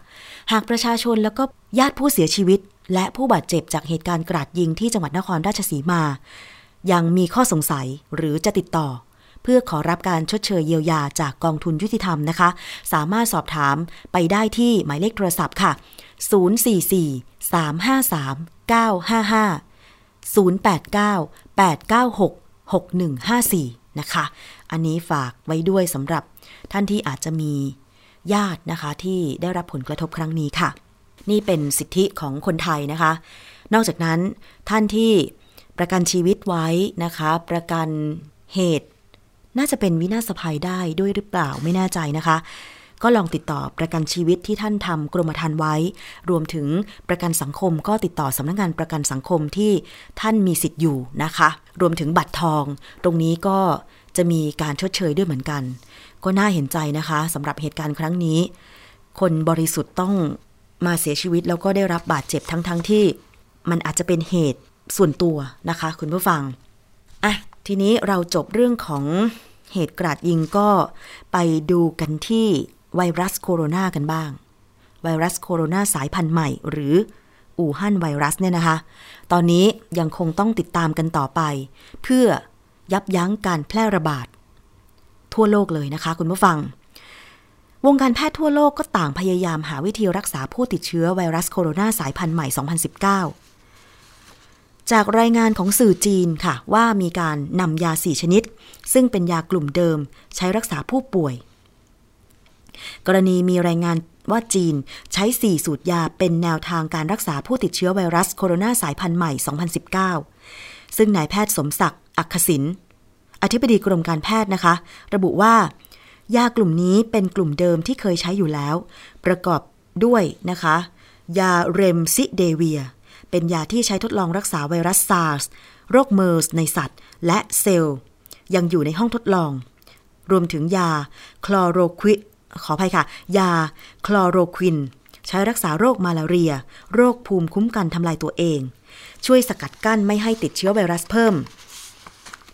หากประชาชนแล้วก็ญาติผู้เสียชีวิต และผู้บาดเจ็บจากเหตุการณ์กราดยิงที่จังหวัดนครราชสีมา ยังมีข้อสงสัยหรือจะติดต่อ พื่อขอรับการชดเชยเยียวยาจากกองทุนยุติธรรมนะคะ สามารถสอบถามไปได้ที่หมายเลขโทรศัพท์ค่ะ 044 353 955 089 896 6154 นะคะ อันนี้ฝากไว้ด้วยสำหรับท่านที่อาจจะมีญาตินะคะที่ได้รับผลกระทบครั้งนี้ค่ะ นี่เป็นสิทธิของคนไทยนะคะ นอกจากนั้นท่านที่ประกันชีวิตไว้นะคะ ประกันเหตุ น่าจะเป็นวินาศภัยได้ด้วยหรือเปล่าไม่แน่ใจนะคะ ก็ลองติดต่อประกันชีวิตที่ท่านทำกรมธรรม์ไว้ รวมถึงประกันสังคมก็ติดต่อสำนักงงานประกันสังคมที่ท่านมีสิทธิ์อยู่นะคะ รวมถึงบัตรทอง ตรงนี้ก็จะมีการชดเชยด้วยเหมือนกัน ก็น่าเห็นใจนะคะสำหรับเหตุการณ์ครั้งนี้ คนบริสุทธิ์ต้องมาเสียชีวิตแล้วก็ได้รับบาดเจ็บทั้งๆทที่ มันอาจจะเป็นเหตุส่วนตัวนะคะ คุณผู้ฟังอะ ทีนี้เราจบเรื่องของเหตุกราดยิงก็ไปดูกันที่ไวรัสโคโรนากันบ้าง ไวรัสโคโรนาสายพันธุ์ใหม่หรืออู่ฮั่นไวรัสเนี่ยนะคะ ตอนนี้ยังคงต้องติดตามกันต่อไป เพื่อยับยั้งการแพร่ระบาด ทั่วโลกเลยนะคะคุณผู้ฟัง วงการแพทย์ทั่วโลกก็ต่างพยายามหาวิธีรักษาผู้ติดเชื้อไวรัสโคโรนาสายพันธุ์ใหม่ 2019 จากรายงานของสื่อจีนค่ะ ว่ามีการนำยาสี่ชนิด ซึ่งเป็นยากลุ่มเดิม ใช้รักษาผู้ป่วย กรณีมีรายงานว่าจีนใช้ 4 สูตรยาเป็นแนวทางการรักษาผู้ติดเชื้อไวรัสโคโรนาสายพันธุ์ใหม่ 2019 ซึ่งนายแพทย์สมศักดิ์อักษิน อธิบดีกรมการแพทย์นะคะ ระบุว่า ยากลุ่มนี้เป็นกลุ่มเดิมที่เคยใช้อยู่แล้ว ประกอบด้วยนะคะ ยา Remdesivir เป็นยาที่ใช้ทดลองรักษาไวรัสซาร์สโรคเมอร์สในสัตว์ และเซลล์ ยังอยู่ในห้องทดลอง รวมถึงยาคลอโรควิขออภัยค่ะ ยาคลอโรควิน ใช้รักษาโรคมาลาเรีย โรคภูมิคุ้มกันทำลายตัวเอง ช่วยสกัดกั้นไม่ให้ติดเชื้อไวรัสเพิ่ม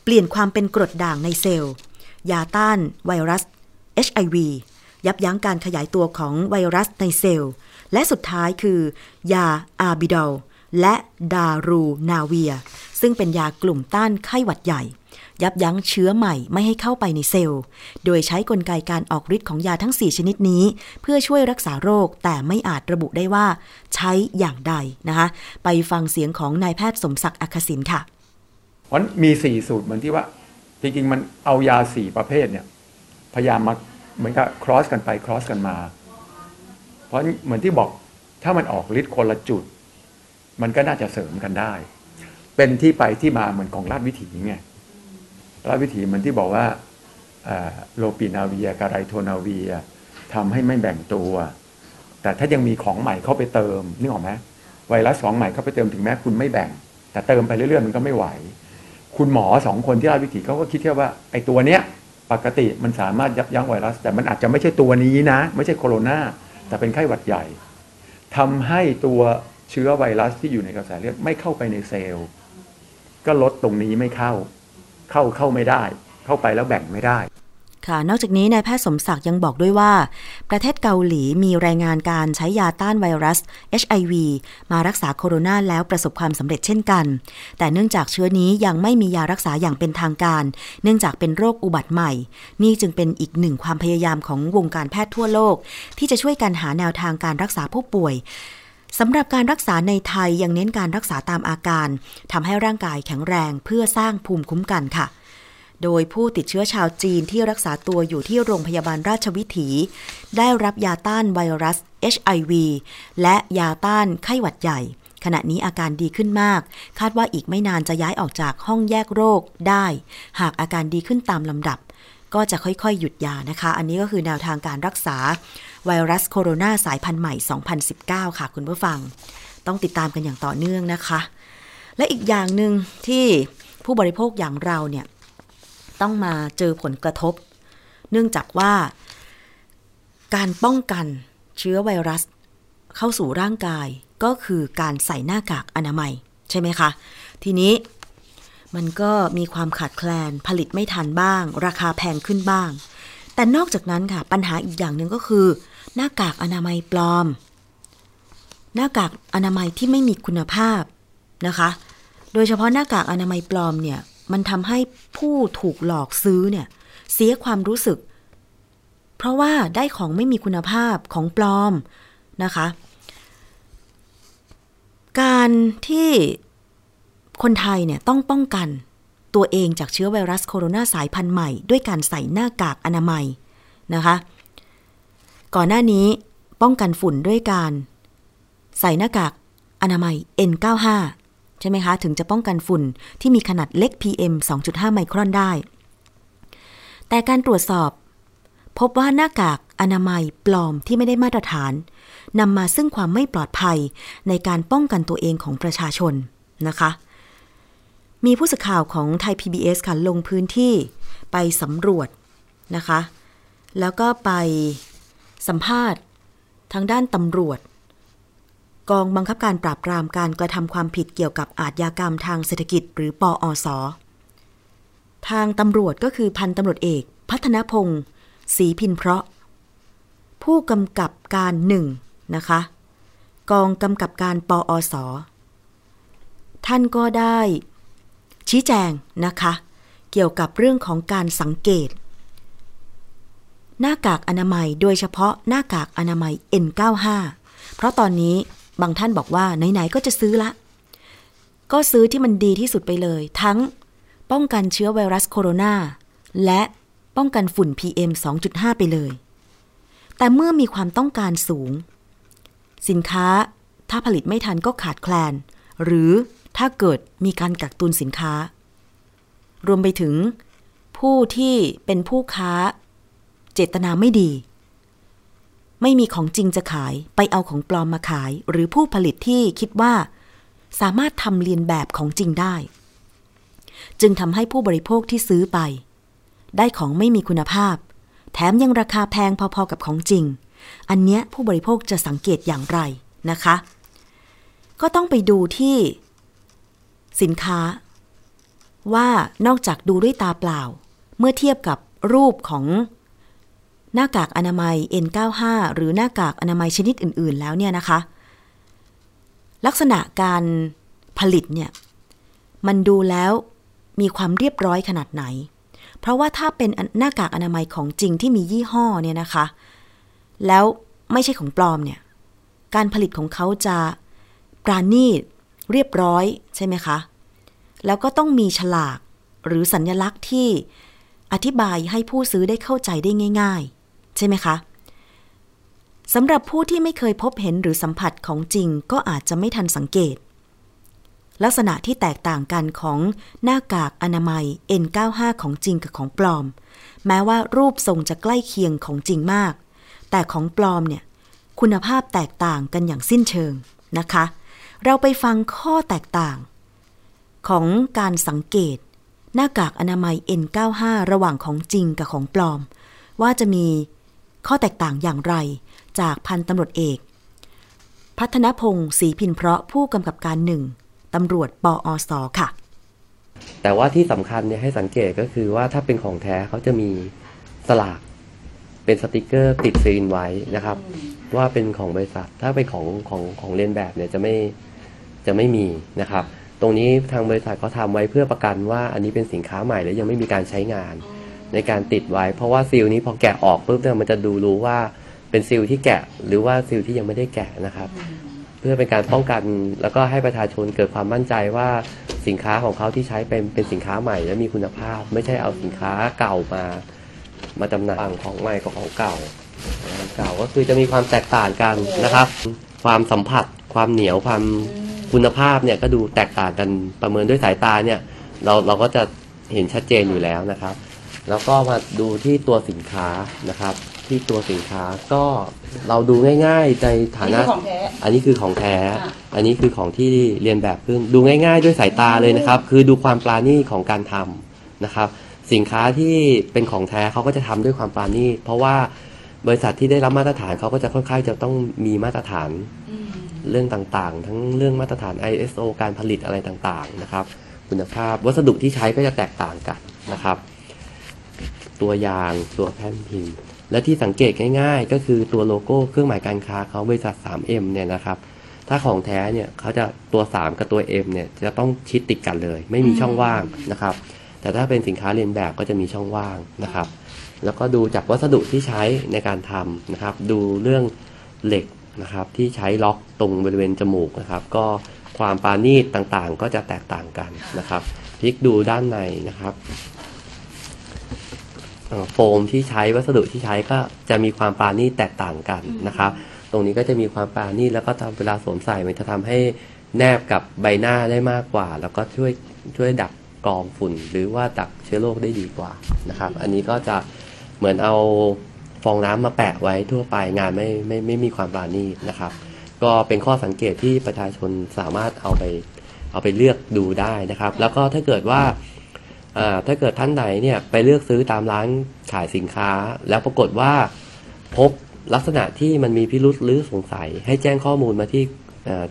เปลี่ยนความเป็นกรดด่างในเซลล์ ยาต้านไวรัส HIV ยับยั้งการขยายตัวของไวรัสในเซลล์ และสุดท้ายคือ ยาอาบิดอล และดารูนาเวีย ซึ่งเป็นยากลุ่มต้านไข้หวัดใหญ่ ยับยั้งเชื้อใหม่ไม่ให้เข้าไปในเซลล์ โดยใช้กลไกการออกฤทธิ์ของยาทั้ง 4 ชนิดนี้ เพื่อช่วยรักษาโรคแต่ไม่อาจระบุได้ว่าใช้อย่างใดนะคะไปฟังเสียงของนายแพทย์สมศักดิ์อัคสินค่ะเพราะมีสี่สูตรเหมือนที่ว่าจริงๆมันเอายาสี่ประเภทเนี่ยพยายามมาเหมือนกับ cross กันไป cross กันมา เพราะเหมือนที่บอกถ้ามันออกฤทธิ์คนละจุด มันก็น่าจะเสริมกันได้ เป็นที่ไปที่มาเหมือนของราชวิถีไงราชวิถีเหมือนที่บอกว่าโลปีนาเวียกับไรโทนาเวียทำให้ไม่แบ่งตัว แต่ถ้ายังมีของใหม่เข้าไปเติมนึกออกไหมไวรัสของใหม่เข้าไปเติมถึงแม้คุณไม่แบ่ง แต่เติมไปเรื่อยๆมันก็ไม่ไหว คุณหมอสองคนที่ราชวิถีเขาก็คิดแค่ว่าไอ้ตัวเนี้ยปกติมันสามารถยับยั้งไวรัส แต่มันอาจจะไม่ใช่ตัวนี้นะ ไม่ใช่โคโรนาแต่เป็นไข้หวัดใหญ่ทำให้ตัว เชื้อไวรัสที่อยู่ในกระแสเลือดไม่เข้าไปในเซลล์ ก็ลดตรงนี้ไม่เข้า เข้าเข้าไม่ได้ เข้าไปแล้วแบ่งไม่ได้ค่ะ นอกจากนี้นายแพทย์สมศักดิ์ยังบอกด้วยว่า ประเทศเกาหลีมีรายงานการใช้ยาต้านไวรัส HIV มารักษาโคโรนาแล้วประสบความสำเร็จเช่นกัน แต่เนื่องจากเชื้อนี้ยังไม่มียารักษาอย่างเป็นทางการ เนื่องจากเป็นโรคอุบัติใหม่ นี่จึงเป็นอีกหนึ่งความพยายามของวงการแพทย์ทั่วโลก ที่จะช่วยกันหาแนวทางการรักษาผู้ป่วย สำหรับการรักษาในไทยยังเน้นการรักษาตามอาการทำให้ร่างกายแข็งแรงเพื่อสร้างภูมิคุ้มกันค่ะ โดยผู้ติดเชื้อชาวจีนที่รักษาตัวอยู่ที่โรงพยาบาลราชวิถี ได้รับยาต้านไวรัส HIV และยาต้านไข้หวัดใหญ่ ขณะนี้อาการดีขึ้นมาก คาดว่าอีกไม่นานจะย้ายออกจากห้องแยกโรคได้ หากอาการดีขึ้นตามลำดับ ก็จะค่อยๆ หยุดยานะคะ อันนี้ก็คือแนวทางการรักษา ไวรัสโคโรนาสายพันธุ์ใหม่ 2019 ค่ะคุณผู้ฟัง ต้องติดตามกันอย่างต่อเนื่องนะคะ และอีกอย่างหนึ่งที่ผู้บริโภคอย่างเราเนี่ยต้องมาเจอผลกระทบ เนื่องจากว่า การป้องกันเชื้อไวรัสเข้าสู่ร่างกายก็คือการใส่หน้ากากอนามัย ใช่ไหมคะ ทีนี้มันก็มีความขาดแคลนผลิตไม่ทันบ้าง ราคาแพงขึ้นบ้าง แต่นอกจากนั้นค่ะ ปัญหาอีกอย่างหนึ่งก็คือ หน้ากากอนามัยปลอม หน้ากากอนามัยที่ไม่มีคุณภาพนะคะ โดยเฉพาะหน้ากากอนามัยปลอมเนี่ย มันทำให้ผู้ถูกหลอกซื้อเนี่ย เสียความรู้สึก เพราะว่าได้ของไม่มีคุณภาพของปลอมนะคะ การที่คนไทยเนี่ยต้องป้องกันตัวเองจากเชื้อไวรัสโคโรนาสายพันธุ์ใหม่ ด้วยการใส่หน้ากากอนามัยนะคะ ก่อนหน้านี้ป้องกันฝุ่นด้วยการ ใส่หน้ากากอนามัย N95 ใช่ไหมคะ ถึงจะป้องกันฝุ่นที่มีขนาดเล็ก PM 2.5 ไมครอนได้ แต่การตรวจสอบ พบว่าหน้ากากอนามัยปลอมที่ไม่ได้มาตรฐานนำมาซึ่งความไม่ปลอดภัยในการป้องกันตัวเองของประชาชนนะคะ มีผู้สื่อข่าวของไทย PBS ค่ะลงพื้นที่ไปสำรวจนะคะ แล้วก็ไป สัมภาษณ์ ทางด้านตำรวจ กองบังคับการปราบปรามการกระทำความผิดเกี่ยวกับอาชญากรรมทางเศรษฐกิจหรือปออสทางตำรวจก็คือพันตำรวจเอก พัฒนพงศ์ศรีพินเพราะ ผู้กำกับการหนึ่งนะคะ กองกำกับการปออสท่านก็ได้ ชี้แจงนะคะ เกี่ยวกับเรื่องของการสังเกต หน้ากากอนามัยโดยเฉพาะหน้ากากอนามัย N95 เพราะตอนนี้บางท่านบอกว่าไหนๆก็จะซื้อละ ก็ซื้อที่มันดีที่สุดไปเลย ทั้งป้องกันเชื้อไวรัสโคโรนาและป้องกันฝุ่น PM 2.5 ไปเลย แต่เมื่อมีความต้องการสูง สินค้าถ้าผลิตไม่ทันก็ขาดแคลน หรือถ้าเกิดมีการกักตุนสินค้า รวมไปถึงผู้ที่เป็นผู้ค้า เจตนาไม่ดี ไม่มีของจริงจะขายไปเอาของปลอมมาขาย หรือผู้ผลิตที่คิดว่า สามารถทำเลียนแบบของจริงได้ จึงทำให้ผู้บริโภคที่ซื้อไป ได้ของไม่มีคุณภาพ แถมยังราคาแพงพอๆกับของจริง อันเนี้ยผู้บริโภคจะสังเกตอย่างไรนะคะ ก็ต้องไปดูที่สินค้า ว่านอกจากดูด้วยตาเปล่า เมื่อเทียบกับรูปของ หน้ากากอนามัย N95 หรือหน้ากากอนามัยชนิดอื่น ๆ แล้วเนี่ยนะคะ ลักษณะการผลิตเนี่ย มันดูแล้วมีความเรียบร้อยขนาดไหน เพราะว่าถ้าเป็นหน้ากากอนามัยของจริงที่มียี่ห้อเนี่ยนะคะ แล้วไม่ใช่ของปลอมเนี่ย การผลิตของเขาจะปราณีตเรียบร้อยใช่ไหมคะ แล้วก็ต้องมีฉลากหรือสัญญลักษณ์ที่อธิบายให้ผู้ซื้อได้เข้าใจได้ง่าย ใช่ไหมคะสำหรับผู้ที่ไม่เคยพบเห็นหรือสัมผัสของจริงก็อาจจะไม่ทันสังเกต ลักษณะที่แตกต่างกันของหน้ากากอนามัย N95 ของจริงกับของปลอม แม้ว่ารูปทรงจะใกล้เคียงของจริงมาก แต่ของปลอมเนี่ยคุณภาพแตกต่างกันอย่างสิ้นเชิงนะคะ เราไปฟังข้อแตกต่าง ของการสังเกต หน้ากากอนามัย N95 ระหว่างของจริงกับของปลอม ว่าจะมี ข้อแตกต่างอย่างไรจากพันตำรวจเอก พัฒนพงศ์ศรีพินเพราะผู้กำกับการหนึ่งตำรวจปอสค่ะ แต่ว่าที่สำคัญเนี่ยให้สังเกตก็คือว่าถ้าเป็นของแท้เขาจะมีสลากเป็นสติกเกอร์ติดซีนไว้นะครับ ว่าเป็นของบริษัท ถ้าเป็นของของของเลียนแบบเนี่ยจะไม่จะไม่มีนะครับ ตรงนี้ทางบริษัทเขาทำไว้เพื่อประกันว่าอันนี้เป็นสินค้าใหม่และยังไม่มีการใช้งาน ในการติดไว้ เพราะว่าซีลนี้พอแกะออกปุ๊บเนี่ยมันจะดูรู้ว่าเป็นซีลที่แกะหรือว่าซีลที่ยังไม่ได้แกะนะครับ เพื่อเป็นการป้องกันแล้วก็ให้ประชาชนเกิดความมั่นใจว่าสินค้าของเขาที่ใช้เป็นเป็นสินค้าใหม่และมีคุณภาพ ไม่ใช่เอาสินค้าเก่ามา มาจำหน่ายของใหม่กับของเก่าของเก่าก็คือจะมีความแตกต่างกันนะครับ ความสัมผัส ความเหนียวความคุณภาพเนี่ยก็ดูแตกต่างกันประเมินด้วยสายตาเนี่ย เราเราก็จะเห็นชัดเจนอยู่แล้วนะครับ แล้วก็มาดูที่ตัวสินค้านะครับ ที่ตัวสินค้าก็เราดูง่ายๆในฐานะ นี่คือของแท้ อันนี้คือของแท้ค่ะ อันนี้คือของที่เรียนแบบขึ้น ดูง่าย ๆ ด้วยสายตาเลยนะครับ คือดูความปราณีตของการทำนะครับ สินค้าที่เป็นของแท้เขาก็จะทำด้วยความปราณีตเพราะว่าบริษัทที่ได้รับมาตรฐานเขาก็จะค่อนข้างจะต้องมีมาตรฐานเรื่องต่างๆ ทั้งเรื่องมาตรฐาน ISO การผลิตอะไรต่างๆ นะครับ คุณภาพวัสดุที่ใช้ก็จะแตกต่างกันนะครับ ตัวยางตัวแผ่นพิมพ์ และที่สังเกตง่าย ๆ ก็คือตัวโลโก้เครื่องหมายการค้าเขาบริษัท 3M เนี่ยนะครับ ถ้าของแท้เนี่ยเขาจะตัว 3 กับตัว M เนี่ยจะต้องชิดติดกันเลย ไม่มีช่องว่างนะครับ แต่ถ้าเป็นสินค้าเรียนแบบก็จะมีช่องว่างนะครับ แล้วก็ดูจากวัสดุที่ใช้ในการทำนะครับ ดูเรื่องเหล็กนะครับที่ใช้ล็อกตรงบริเวณจมูกนะครับ ก็ความปาณีตต่างๆ ก็จะแตกต่างกันนะครับพลิกดูด้านในนะครับ โฟมที่ใช้วัสดุที่ใช้ก็จะมีความปราณีตแตกต่างกันนะครับ ตรงนี้ก็จะมีความปราณีตแล้วก็ทำเวลาสวมใส่มันจะทำให้แนบกับใบหน้าได้มากกว่า แล้วก็ช่วยช่วยดักกรองฝุ่น หรือว่าดักเชื้อโรคได้ดีกว่านะครับ อันนี้ก็จะเหมือนเอาฟองน้ำมาแปะไว้ทั่วไปงานไม่ไม่ไม่มีความปราณีตนะครับ ก็เป็นข้อสังเกตที่ประชาชนสามารถเอาไปเอาไปเลือกดูได้นะครับ แล้วก็ถ้าเกิดว่าอ่า ถ้าเกิดท่านไหนเนี่ยไปเลือกซื้อตามร้านขายสินค้า แล้วปรากฏว่าพบลักษณะที่มันมีพิรุษหรือสงสัย ให้แจ้งข้อมูลมาที่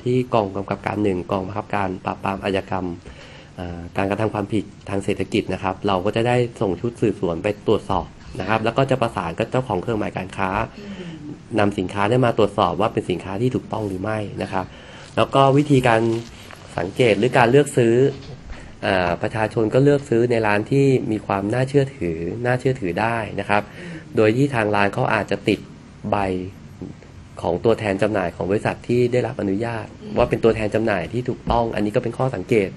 ที่กองกำกับการหนึ่งกองบังคับการปราบปรามอาชญากรรมการกระทำความผิดทางเศรษฐกิจนะครับ เราก็จะได้ส่งชุดสืบสวนไปตรวจสอบนะครับ แล้วก็จะประสานกับเจ้าของเครื่องหมายการค้านำสินค้าได้มาตรวจสอบว่าเป็นสินค้าที่ถูกต้องหรือไม่นะครับ แล้วก็วิธีการสังเกตหรือการเลือกซื้อ ประชาชนก็เลือกซื้อในร้านที่มีความน่าเชื่อถือน่าเชื่อถือได้นะครับ โดยที่ทางร้านเขาอาจจะติดใบของตัวแทนจำหน่ายของบริษัทที่ได้รับอนุญาต ว่าเป็นตัวแทนจำหน่ายที่ถูกต้อง อันนี้ก็เป็นข้อสังเกต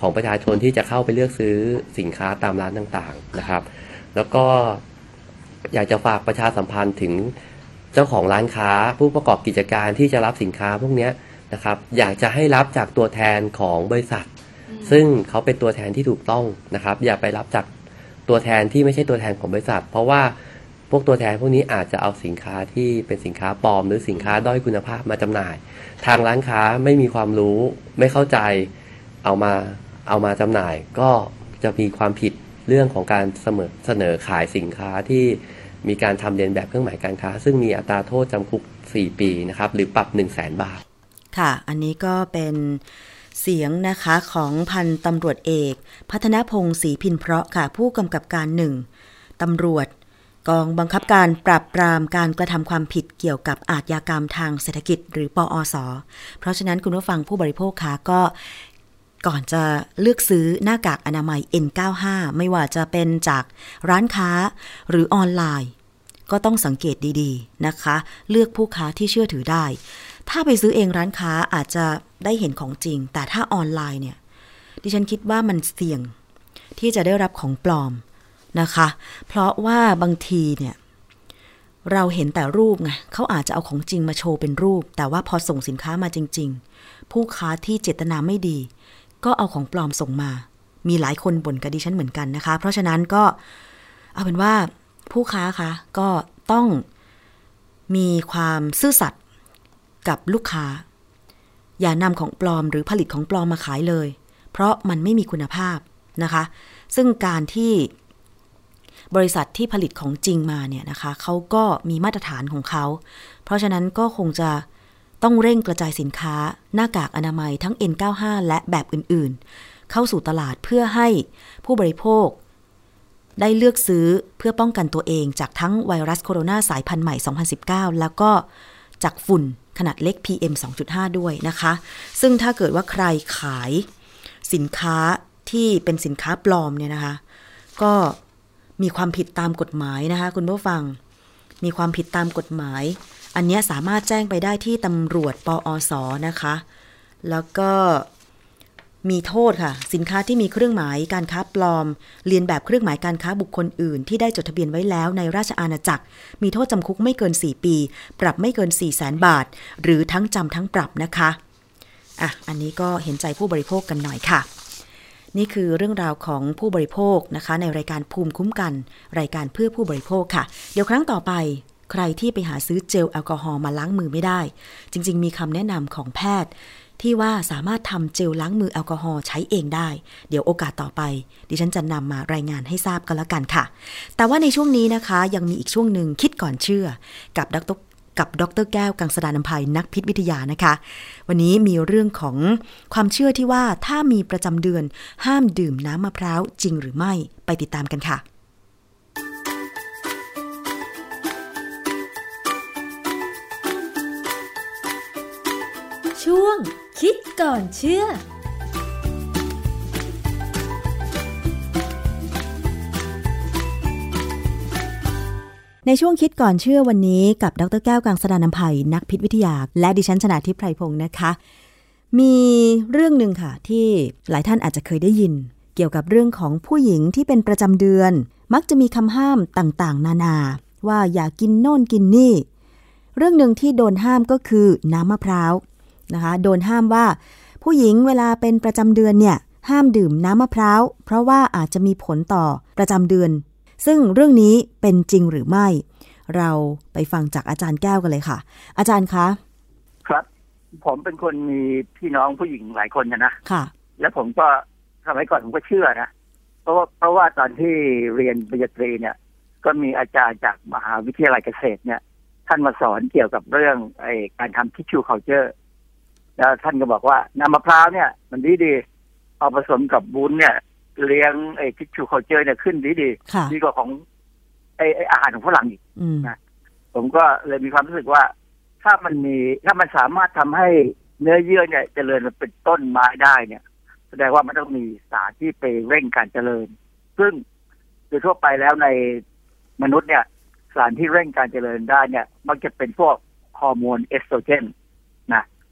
ของประชาชนที่จะเข้าไปเลือกซื้อสินค้าตามร้านต่างๆนะครับ แล้วก็อยากจะฝากประชาสัมพันธ์ถึงเจ้าของร้านค้าผู้ประกอบกิจการที่จะรับสินค้าพวกเนี้ยนะครับ อยากจะให้รับจากตัวแทนของบริษัท ซึ่งเขาเป็นตัวแทนที่ถูกต้องนะครับ อย่าไปรับจากตัวแทนที่ไม่ใช่ตัวแทนของบริษัท เพราะว่าพวกตัวแทนพวกนี้อาจจะเอาสินค้าที่เป็นสินค้าปลอม หรือสินค้าด้อยคุณภาพมาจำหน่าย ทางร้านค้าไม่มีความรู้ไม่เข้าใจเอามาเอามาจำหน่าย ก็จะมีความผิดเรื่องของการเสมอเสนอขายสินค้าที่มีการทำเลียนแบบเครื่องหมายการค้า ซึ่งมีอัตราโทษจำคุก 4 ปีนะครับ หรือปรับ 1 0 0 0 0แบาท ค่ะ อันนี้ก็เป็น เสียงนะคะของพันตำรวจเอก พัฒนพงศ์ศรีพินเพราะค่ะผู้กำกับการหนึ่งตำรวจ กองบังคับการปราบปรามการกระทำความผิดเกี่ยวกับอาชญากรรมทางเศรษฐกิจหรือปออส เพราะฉะนั้นคุณผู้ฟังผู้บริโภคคะก็ก่อนจะเลือกซื้อหน้ากากอนามัย N95 ไม่ว่าจะเป็นจากร้านค้าหรือออนไลน์ ก็ต้องสังเกตดีๆนะคะ เลือกผู้ค้าที่เชื่อถือได้ ถ้าไปซื้อเองร้านค้าอาจจะได้เห็นของจริง แต่ถ้าออนไลน์เนี่ย ดิฉันคิดว่ามันเสี่ยงที่จะได้รับของปลอมนะคะ เพราะว่าบางทีเนี่ยเราเห็นแต่รูปไงเขาอาจจะเอาของจริงมาโชว์เป็นรูป แต่ว่าพอส่งสินค้ามาจริง ๆ ผู้ค้าที่เจตนาไม่ดี ก็เอาของปลอมส่งมา มีหลายคนบ่นกับดิฉันเหมือนกันนะคะ เพราะฉะนั้นก็เอาเป็นว่าผู้ค้าคะก็ต้องมีความซื่อสัตย์ กับลูกค้า อย่านำของปลอมหรือผลิตของปลอมมาขายเลย เพราะมันไม่มีคุณภาพนะคะ ซึ่งการที่บริษัทที่ผลิตของจริงมาเนี่ยนะคะเขาก็มีมาตรฐานของเขา เพราะฉะนั้นก็คงจะต้องเร่งกระจายสินค้า หน้ากากอนามัยทั้ง N95 และแบบอื่นๆ เข้าสู่ตลาดเพื่อให้ผู้บริโภค ได้เลือกซื้อเพื่อป้องกันตัวเองจากทั้งไวรัสโคโรนาสายพันธุ์ใหม่ 2019 แล้วก็จากฝุ่น ขนาดเล็ก PM 2.5 ด้วยนะคะ ซึ่งถ้าเกิดว่าใครขายสินค้าที่เป็นสินค้าปลอมเนี่ยนะคะ ก็มีความผิดตามกฎหมายนะคะ คุณผู้ฟัง มีความผิดตามกฎหมาย อันนี้สามารถแจ้งไปได้ที่ตำรวจปอสนะคะ แล้วก็ มีโทษค่ะ สินค้าที่มีเครื่องหมายการค้าปลอม เรียนแบบเครื่องหมายการค้าบุคคลอื่น ที่ได้จดทะเบียนไว้แล้วในราชอาณาจักร มีโทษจำคุกไม่เกิน 4 ปี ปรับไม่เกิน 4 0 0แสนบาท หรือทั้งจำทั้งปรับนะคะอะอันนี้ก็เห็นใจผู้บริโภคกันหน่อยค่ะ นี่คือเรื่องราวของผู้บริโภคนะคะ ในรายการภูมิคุ้มกัน รายการเพื่อผู้บริโภคค่ะ เดี๋ยวครั้งต่อไปใครที่ไปหาซื้อเจลแอลกอฮอล์มาล้างมือไม่ได้ จริง ๆ มีคำแนะนำของแพทย์ ที่ว่าสามารถทำเจลล้างมือแอลกอฮอล์ใช้เองได้ เดี๋ยวโอกาสต่อไป ดิฉันจะนำมารายงานให้ทราบกันแล้วกันค่ะ แต่ว่าในช่วงนี้นะคะยังมีอีกช่วงหนึ่งคิดก่อนเชื่อ กับดรกับดรแก้วกังสดานนภัยนักพิษวิทยานะคะ วันนี้มีเรื่องของความเชื่อที่ว่าถ้ามีประจำเดือนห้ามดื่มน้ำมะพร้าวจริงหรือไม่ไปติดตามกันค่ะ ช่วง คิดก่อนเชื่อในช่วงคิดก่อนเชื่อวันนี้กับดรแก้วกังสดานนภัยนักพิษวิทยา และดิฉันชนาทิพไพรพงศ์นะคะ มีเรื่องหนึ่งค่ะ ที่หลายท่านอาจจะเคยได้ยิน เกี่ยวกับเรื่องของผู้หญิงที่เป็นประจำเดือน มักจะมีคำห้ามต่างๆ นานา ว่าอย่ากินโน่นกินนี่ เรื่องหนึ่งที่โดนห้ามก็คือน้ำมะพร้าว นะคะ โดนห้ามว่า ผู้หญิงเวลาเป็นประจำเดือนเนี่ยห้ามดื่มน้ำมะพร้าว เพราะว่าอาจจะมีผลต่อประจำเดือน ซึ่งเรื่องนี้เป็นจริงหรือไม่ เราไปฟังจากอาจารย์แก้วกันเลยค่ะ อาจารย์คะ ครับ ผมเป็นคนมีพี่น้องผู้หญิงหลายคนนะนะคะ แล้วผมก็สมัยก่อนผมก็เชื่อนะเพราะว่าเพราะว่าตอนที่เรียนปริญญาตรีเนี่ย ก็มีอาจารย์จากมหาวิทยาลัยเกษตรเนี่ย ท่านมาสอนเกี่ยวกับเรื่องไอการทำ tissue culture แล้วท่านก็บอกว่าน้ำมะพร้าวเนี่ย มันดีดีๆเอาผสมกับวุ้นเนี่ย เลี้ยงไอ tissue culture เนี่ยขึ้นดีดีค่ะๆดีกว่าของไอไออาหารของฝรั่งอีกอืมนะผมก็เลยมีความรู้สึกว่า ถ้ามันมีถ้ามันสามารถทำให้เนื้อเยื่อเนี่ยเจริญมันเป็นต้นไม้ได้เนี่ย แสดงว่ามันต้องมีสารที่ไปเร่งการเจริญ ซึ่งโดยทั่วไปแล้วในมนุษย์เนี่ย สารที่เร่งการเจริญได้เนี่ย มักจะเป็นพวกฮอร์โมนเอสโตรเจนนะ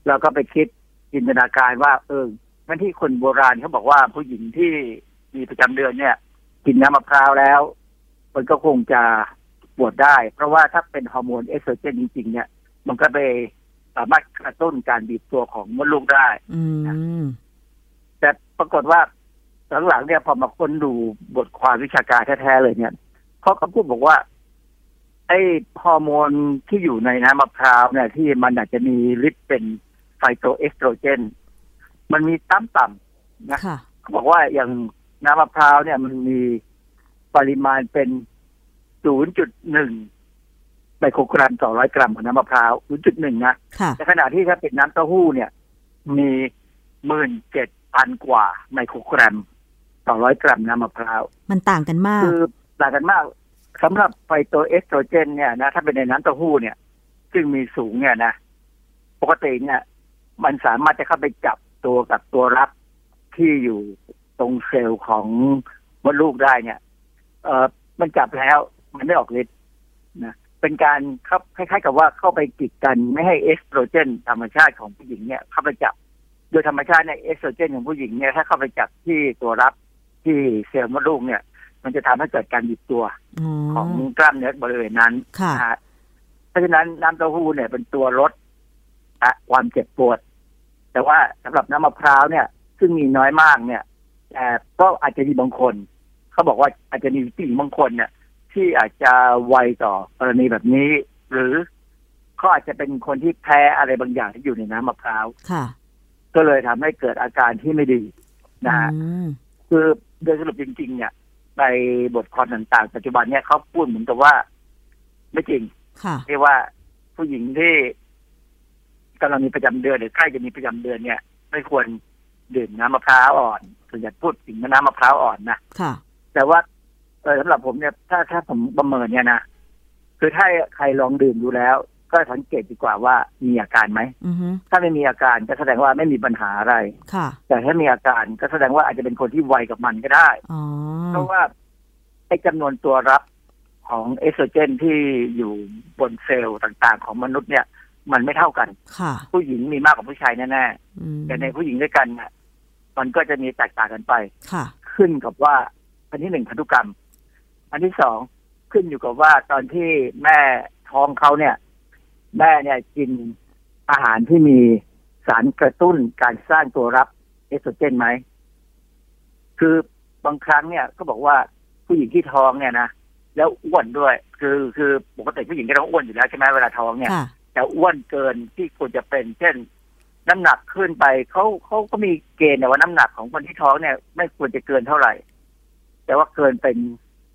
เราก็ไปคิดจินตนาการว่า เอองั้นที่คนโบราณเขาบอกว่าผู้หญิงที่มีประจำเดือนเนี่ย กินน้ำมะพร้าวแล้ว มันก็คงจะปวดได้ เพราะว่าถ้าเป็นฮอร์โมนเอสโตรเจนจริง ๆ เนี่ย มันก็ไปสามารถกระตุ้นการบีบตัวของมดลูกได้อืมแต่ปรากฏว่าหลังๆเนี่ยพอมาค้นดูบทความวิชาการแท้ๆเลยเนี่ยเขาก็พูดบอกว่า ไอ้ฮอร์โมนที่อยู่ในน้ำมะพร้าวเนี่ยที่มันอาจจะมีฤทธิ์เป็น ไฟโตเอสโตรเจน มันมีต่ำต่ำนะค่ะเขาบอกว่าอย่างน้ำมะพร้าวเนี่ยมันมีปริมาณเป็น 0.1 ไมโครกรัมต่อร้อยกรัมของน้ำมะพร้าว 0.1นะค่ะในขณะที่ถ้าเป็นน้ำเต้าหู้เนี่ย มีหมื่นเจ็ดพันกว่า ไมโครกรัม ต่อร้อยกรัมน้ำมะพร้าว มันต่างกันมาก คือต่างกันมากสำหรับไฟโตเอสโตรเจน เนี่ยนะถ้าเป็นในน้ำเต้าหู้เนี่ย ซึ่งมีสูงเนี่ยนะ ปกติเนี่ย มันสามารถจะเข้าไปจับตัวกับตัวรับที่อยู่ตรงเซลล์ของมดลูกได้เนี่ย เออมันจับแล้วมันไม่ออกฤทธิ์นะเป็นการเข้าคล้ายๆ กับว่าเข้าไปกีดกันไม่ให้เอสโตรเจน ธรรมชาติของผู้หญิงเนี่ย เข้าไปจับ โดยธรรมชาติเนี่ยเอสโตรเจนของผู้หญิงเนี่ยถ้าเข้าไปจับที่ตัวรับที่เซลล์มดลูกเนี่ย มันจะทำให้เกิดการหยิบตัวอ๋อของกล้ามเนื้อบริเวณนั้นค่ะนะฮะเพราะฉะนั้นน้ำเต้าหู้เนี่ยเป็นตัวลดอะความเจ็บปวด แต่ว่าสำหรับน้ำมะพร้าวเนี่ย ซึ่งมีน้อยมากเนี่ยแต่ก็อาจจะมีบางคน เขาบอกว่าอาจจะมีผู้หญิงบางคนเนี่ย ที่อาจจะไวต่อกรณีแบบนี้ หรือเขาอาจจะเป็นคนที่แพ้อะไรบางอย่างที่อยู่ในน้ำมะพร้าวค่ะ ก็เลยทำให้เกิดอาการที่ไม่ดีนะฮะอืมคือโดยสรุปจริง ๆ เนี่ยในบทความต่างๆ ปัจจุบันเนี่ยเขาพูดเหมือนกับว่า ไม่จริงค่ะเรียกว่าผู้หญิงที่ กำลังมีประจำเดือนหรือใกล้จะมีประจำเดือนเนี่ย ไม่ควรดื่มน้ำมะพร้าวอ่อนส่วนใหญ่พูดถึงน้ำมะพร้าวอ่อนนะค่ะ แต่ว่าเออสำหรับผมเนี่ย ถ้าถ้าผมประเมินเนี่ยนะคือถ้าใครลองดื่มดูแล้ว ก็สังเกตดีกว่าว่ามีอาการไหมอือฮึถ้าไม่มีอาการก็แสดงว่าไม่มีปัญหาอะไรค่ะ แต่ถ้ามีอาการก็แสดงว่าอาจจะเป็นคนที่ไวกับมันก็ได้อ๋อเพราะว่าไอ้จำนวนตัวรับของเอสโตรเจนที่อยู่บนเซลล์ต่างๆ ของมนุษย์เนี่ย มันไม่เท่ากันค่ะ ผู้หญิงมีมากกว่าผู้ชายแน่อืมๆแต่ในผู้หญิงด้วยกันเนี่ยมันก็จะมีแตกต่างกันไปค่ะ ขึ้นกับว่า อันที่หนึ่งพันธุกรรม อันที่สองขึ้นอยู่กับว่าตอนที่แม่ท้องเขาเนี่ย แม่เนี่ยกินอาหารที่มีสารกระตุ้นการสร้างตัวรับเอสโตรเจนไหม คือบางครั้งเนี่ยก็บอกว่าผู้หญิงที่ท้องเนี่ยนะแล้วอ้วนด้วย คือคือปกติผู้หญิงก็ต้องอ้วนอยู่แล้วใช่ไหมเวลาท้องเนี่ย ค่ะแต่อ้วนเกินที่ควรจะเป็น เช่น น้ำหนักขึ้นไปเขาเขาก็มีเกณฑ์นะว่าน้ำหนักของคนที่ท้องเนี่ย ไม่ควรจะเกินเท่าไหร่ แต่ว่าเกินเป็น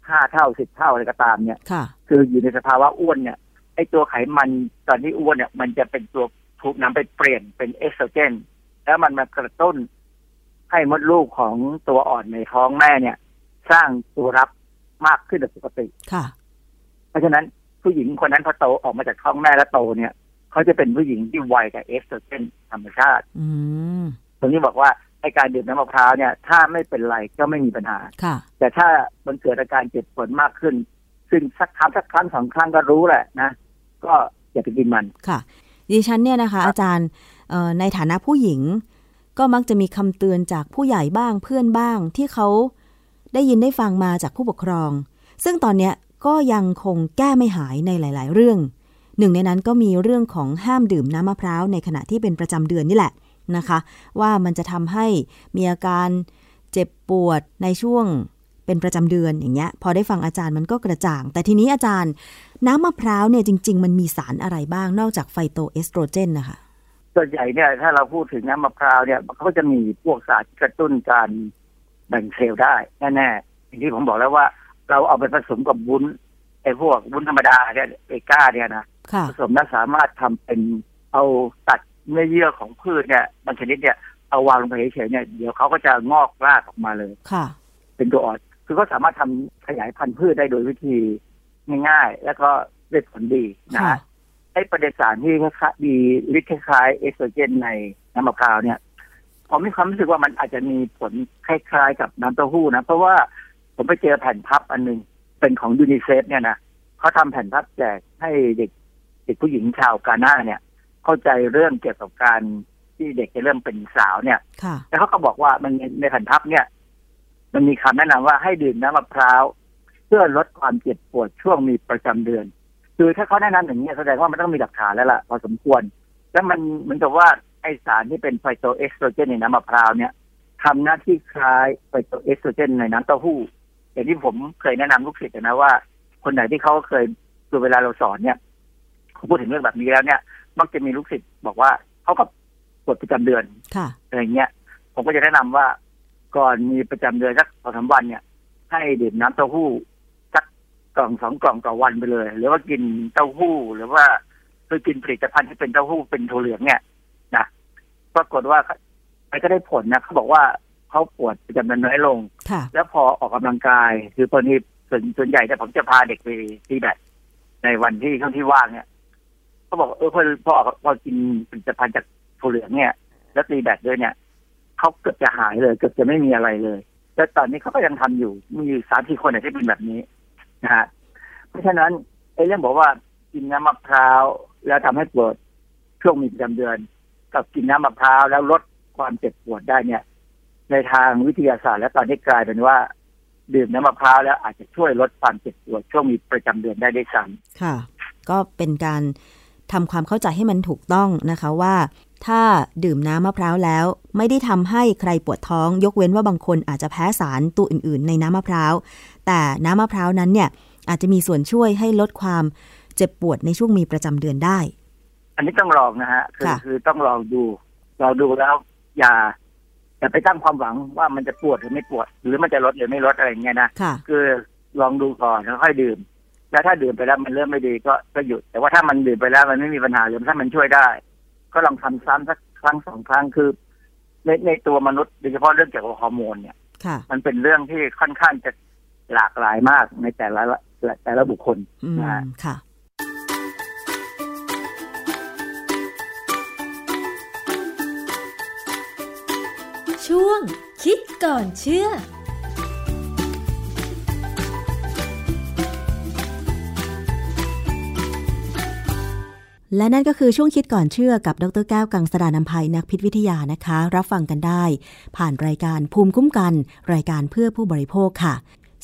ห้าเท่าสิบเท่าอะไรก็ตามเนี่ยค่ะคืออยู่ในสภาวะอ้วนเนี่ยไอตัวไขมันตอนที่อ้วนเนี่ย มันจะเป็นตัวถูกนำไปเปลี่ยนเป็นเอสโตรเจน แล้วมันมากระตุ้นให้มดลูกของตัวอ่อนในท้องแม่เนี่ย สร้างตัวรับมากขึ้นกว่าปกติค่ะ เพราะฉะนั้น ผู้หญิงคนนั้นพอโตออกมาจากท้องแม่แล้วโตเนี่ยเขาจะเป็นผู้หญิงที่ไวกับเอสโตรเจนธรรมชาติอืมตรงนี้บอกว่าไอการดื่มน้ำมะพร้าวเนี่ย ถ้าไม่เป็นไรก็ไม่มีปัญหาค่ะแต่ถ้ามันเกิดอาการเจ็บปวดมากขึ้น ซึ่งสักครั้งสักครั้งสองครั้งก็รู้แหละนะ ก็อย่าไปกินมันค่ะ ดิฉันเนี่ยนะคะ อาจารย์เอ่อในฐานะผู้หญิง ก็มักจะมีคำเตือนจากผู้ใหญ่บ้างเพื่อนบ้างที่เขาได้ยินได้ฟังมาจากผู้ปกครอง ซึ่งตอนเนี้ย ก็ยังคงแก้ไม่หายในหลาย ๆ เรื่อง หนึ่งในนั้นก็มีเรื่องของห้ามดื่มน้ำมะพร้าวในขณะที่เป็นประจำเดือนนี่แหละนะคะ ว่ามันจะทำให้มีอาการเจ็บปวดในช่วงเป็นประจำเดือนอย่างเงี้ยพอได้ฟังอาจารย์มันก็กระจ่าง แต่ทีนี้อาจารย์ น้ำมะพร้าวเนี่ยจริง ๆ มันมีสารอะไรบ้างนอกจากไฟโตเอสโตรเจนนะคะส่วนใหญ่เนี่ยถ้าเราพูดถึงน้ำมะพร้าวเนี่ยเขาก็จะมีพวกสารกระตุ้นการแบ่งเซลล์ได้แน่ๆอย่างที่ผมบอกแล้วว่า เราเอาไปผสมกับวุ้นไอ้พวกวุ้นธรรมดาเนี่ยเอก้าเนี่ยนะค่ะผสมแล้วสามารถทำเป็นเอาตัดเนื้อเยื่อของพืชเนี่ยบางชนิดเนี่ยเอาวางลงไปเฉยๆเนี่ยเดี๋ยวเขาก็จะงอกรากออกมาเลยค่ะ เป็นตัวอ่อนคือเขาสามารถทำขยายพันธุ์พืชได้โดยวิธีง่ายๆ แล้วก็ได้ผลดีนะค่ะฮะไอ้ประเด็นสารที่คล้ายๆมีฤทธิ์คล้ายๆเอสโตรเจนในน้ำมะพร้าวเนี่ยผมมีความรู้สึกว่ามันอาจจะมีผลคล้ายๆ กับน้ำเต้าหู้นะ เพราะว่า ผมไปเจอแผ่นพับอันหนึง เป็นของยูนิเซฟเนี่ยนะเขาทำแผ่นพับแจกให้เด็กเด็กผู้หญิงชาวกาน่าเนี่ย เข้าใจเรื่องเกี่ยวกับการที่เด็กจะเริ่มเป็นสาวเนี่ยค่ะแล้วเขาก็บอกว่ามันในแผ่นพับเนี่ย มันมีคำแนะนำว่าให้ดื่มน้ำมะพร้าวเพื่อลดความเจ็บปวดช่วงมีประจำเดือน คือถ้าเขาแนะนำอย่างนี้ยแสดงว่ามันต้องมีหลักฐานแล้วล่ะพอสมควร แล้วมันเหมือนกับว่าไอสารที่เป็นไฟโตเอสโตรเจนในน้ำมะพร้าวเนี่ยทำหน้าที่คล้ายไฟโตเอสโตรเจนในน้ำเต้าหู้ อย่างที่ผมเคยแนะนำลูกศิษย์นะว่า คนไหนที่เขาเคยคือเวลาเราสอนเนี่ยเขาพูดถึงเรื่องแบบนี้แล้วเนี่ย มักจะมีลูกศิษย์บอกว่าเขากับปวดประจำเดือนค่ะอะไรเงี้ย ผมก็จะแนะนำว่า ก่อนมีประจำเดือนสักสองสามวันเนี่ย ให้ดื่มน้ำเต้าหู้สักกล่องสองกล่องต่อวันไปเลย หรือว่ากินเต้าหู้ หรือว่าคือกินผลิตภัณฑ์ที่เป็นเต้าหู้เป็นถั่วเหลืองเนี่ยนะปรากฏว่ามันก็ได้ผลนะเขาบอกว่า เขาปวดประจำเดือนน้อยลงค่ะแล้วพอออกกำลังกาย คือตอนนี้ส่วนส่วนใหญ่เนี่ยผมจะพาเด็กไปตีแบดในวันที่ช่วงที่ว่างเนี่ยเขาบอกเออพอพอออกพอกินผลิตภัณฑ์จากถั่วเหลืองเนี่ย แล้วตีแบดด้วยเนี่ยเขาเกือบจะหายเลยเกือบจะไม่มีอะไรเลยแต่ตอนนี้เขาก็ยังทำอยู่ มีอยู่สามสี่คนเนี่ยที่เป็นแบบนี้นะฮะเพราะฉะนั้นไอ้เรื่องบอกว่ากินน้ำมะพร้าวแล้วทำให้ปวดช่วงมีประจำเดือน กับกินน้ำมะพร้าวแล้วลดความเจ็บปวดได้เนี่ย ในทางวิทยาศาสตร์ แล้วตอนนี้กลายเป็นว่า ดื่มน้ำมะพร้าวแล้วอาจจะช่วยลดความเจ็บปวดช่วงมีประจำเดือนได้ด้วยซ้ค่ะ ก็เป็นการทำความเข้าใจให้มันถูกต้องนะคะว่า ถ้าดื่มน้ำมะพร้าวแล้ว ไม่ได้ทำให้ใครปวดท้อง ยกเว้นว่าบางคนอาจจะแพ้สารตัวอื่น ๆ ในน้ำมะพร้าวแต่น้ำมะพร้าวนั้นเนี่ยอาจจะมีส่วนช่วยให้ลดความเจ็บปวดในช่วงมีประจำเดือนได้ำอันนี้ต้องลองนะฮะคือค่ะคือต้องลองดูลองดูแล้วอย่า อย่าไปตั้งความหวังว่ามันจะปวดหรือไม่ปวด หรือมันจะลดหรือไม่ลดอะไรอย่างเงี้ยนะค่ะคือลองดูก่อนแล้วค่อยดื่ม แล้วถ้าดื่มไปแล้วมันเริ่มไม่ดีก็ก็หยุด แต่ว่าถ้ามันดื่มไปแล้วมันไม่มีปัญหาหรือถ้ามันช่วยได้ ก็ลองทำซ้ำสักครั้งสองครั้งคือในในตัวมนุษย์โดยเฉพาะเรื่องเกี่ยวกับฮอร์โมนเนี่ยค่ะมันเป็นเรื่องที่ค่อนข้างจะหลากหลายมากในแต่ละแต่ละบุคคลอืมนะฮะค่ะ ช่วง คิดก่อนเชื่อและนั่นก็คือช่วงคิดก่อนเชื่อกับดรแก้วกังสดานนภัยนักพิษวิทยานะคะ รับฟังกันได้ ผ่านรายการภูมิคุ้มกัน รายการเพื่อผู้บริโภคค่ะ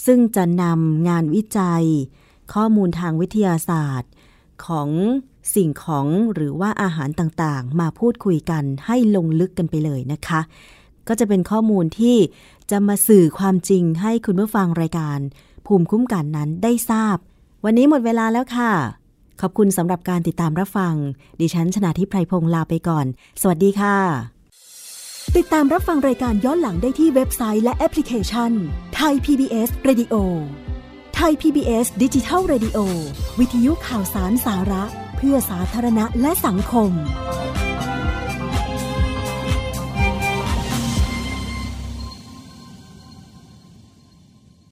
ซึ่งจะนำงานวิจัย ข้อมูลทางวิทยาศาสตร์ ของสิ่งของหรือว่าอาหารต่างๆ มาพูดคุยกันให้ลงลึกกันไปเลยนะคะ ก็จะเป็นข้อมูลที่จะมาสื่อความจริงให้คุณผู้ฟังรายการ ภูมิคุ้มกันนั้นได้ทราบ วันนี้หมดเวลาแล้วค่ะ ขอบคุณสำหรับการติดตามรับฟัง ดิฉันชนาทิพไพรพงศ์ลาไปก่อน สวัสดีค่ะ ติดตามรับฟังรายการย้อนหลังได้ที่เว็บไซต์และแอปพลิเคชันไทย PBS Radio ไทย PBS ดิจิทัล Radio วิทยุข่าวสารสาระ เพื่อสาธารณะและสังคม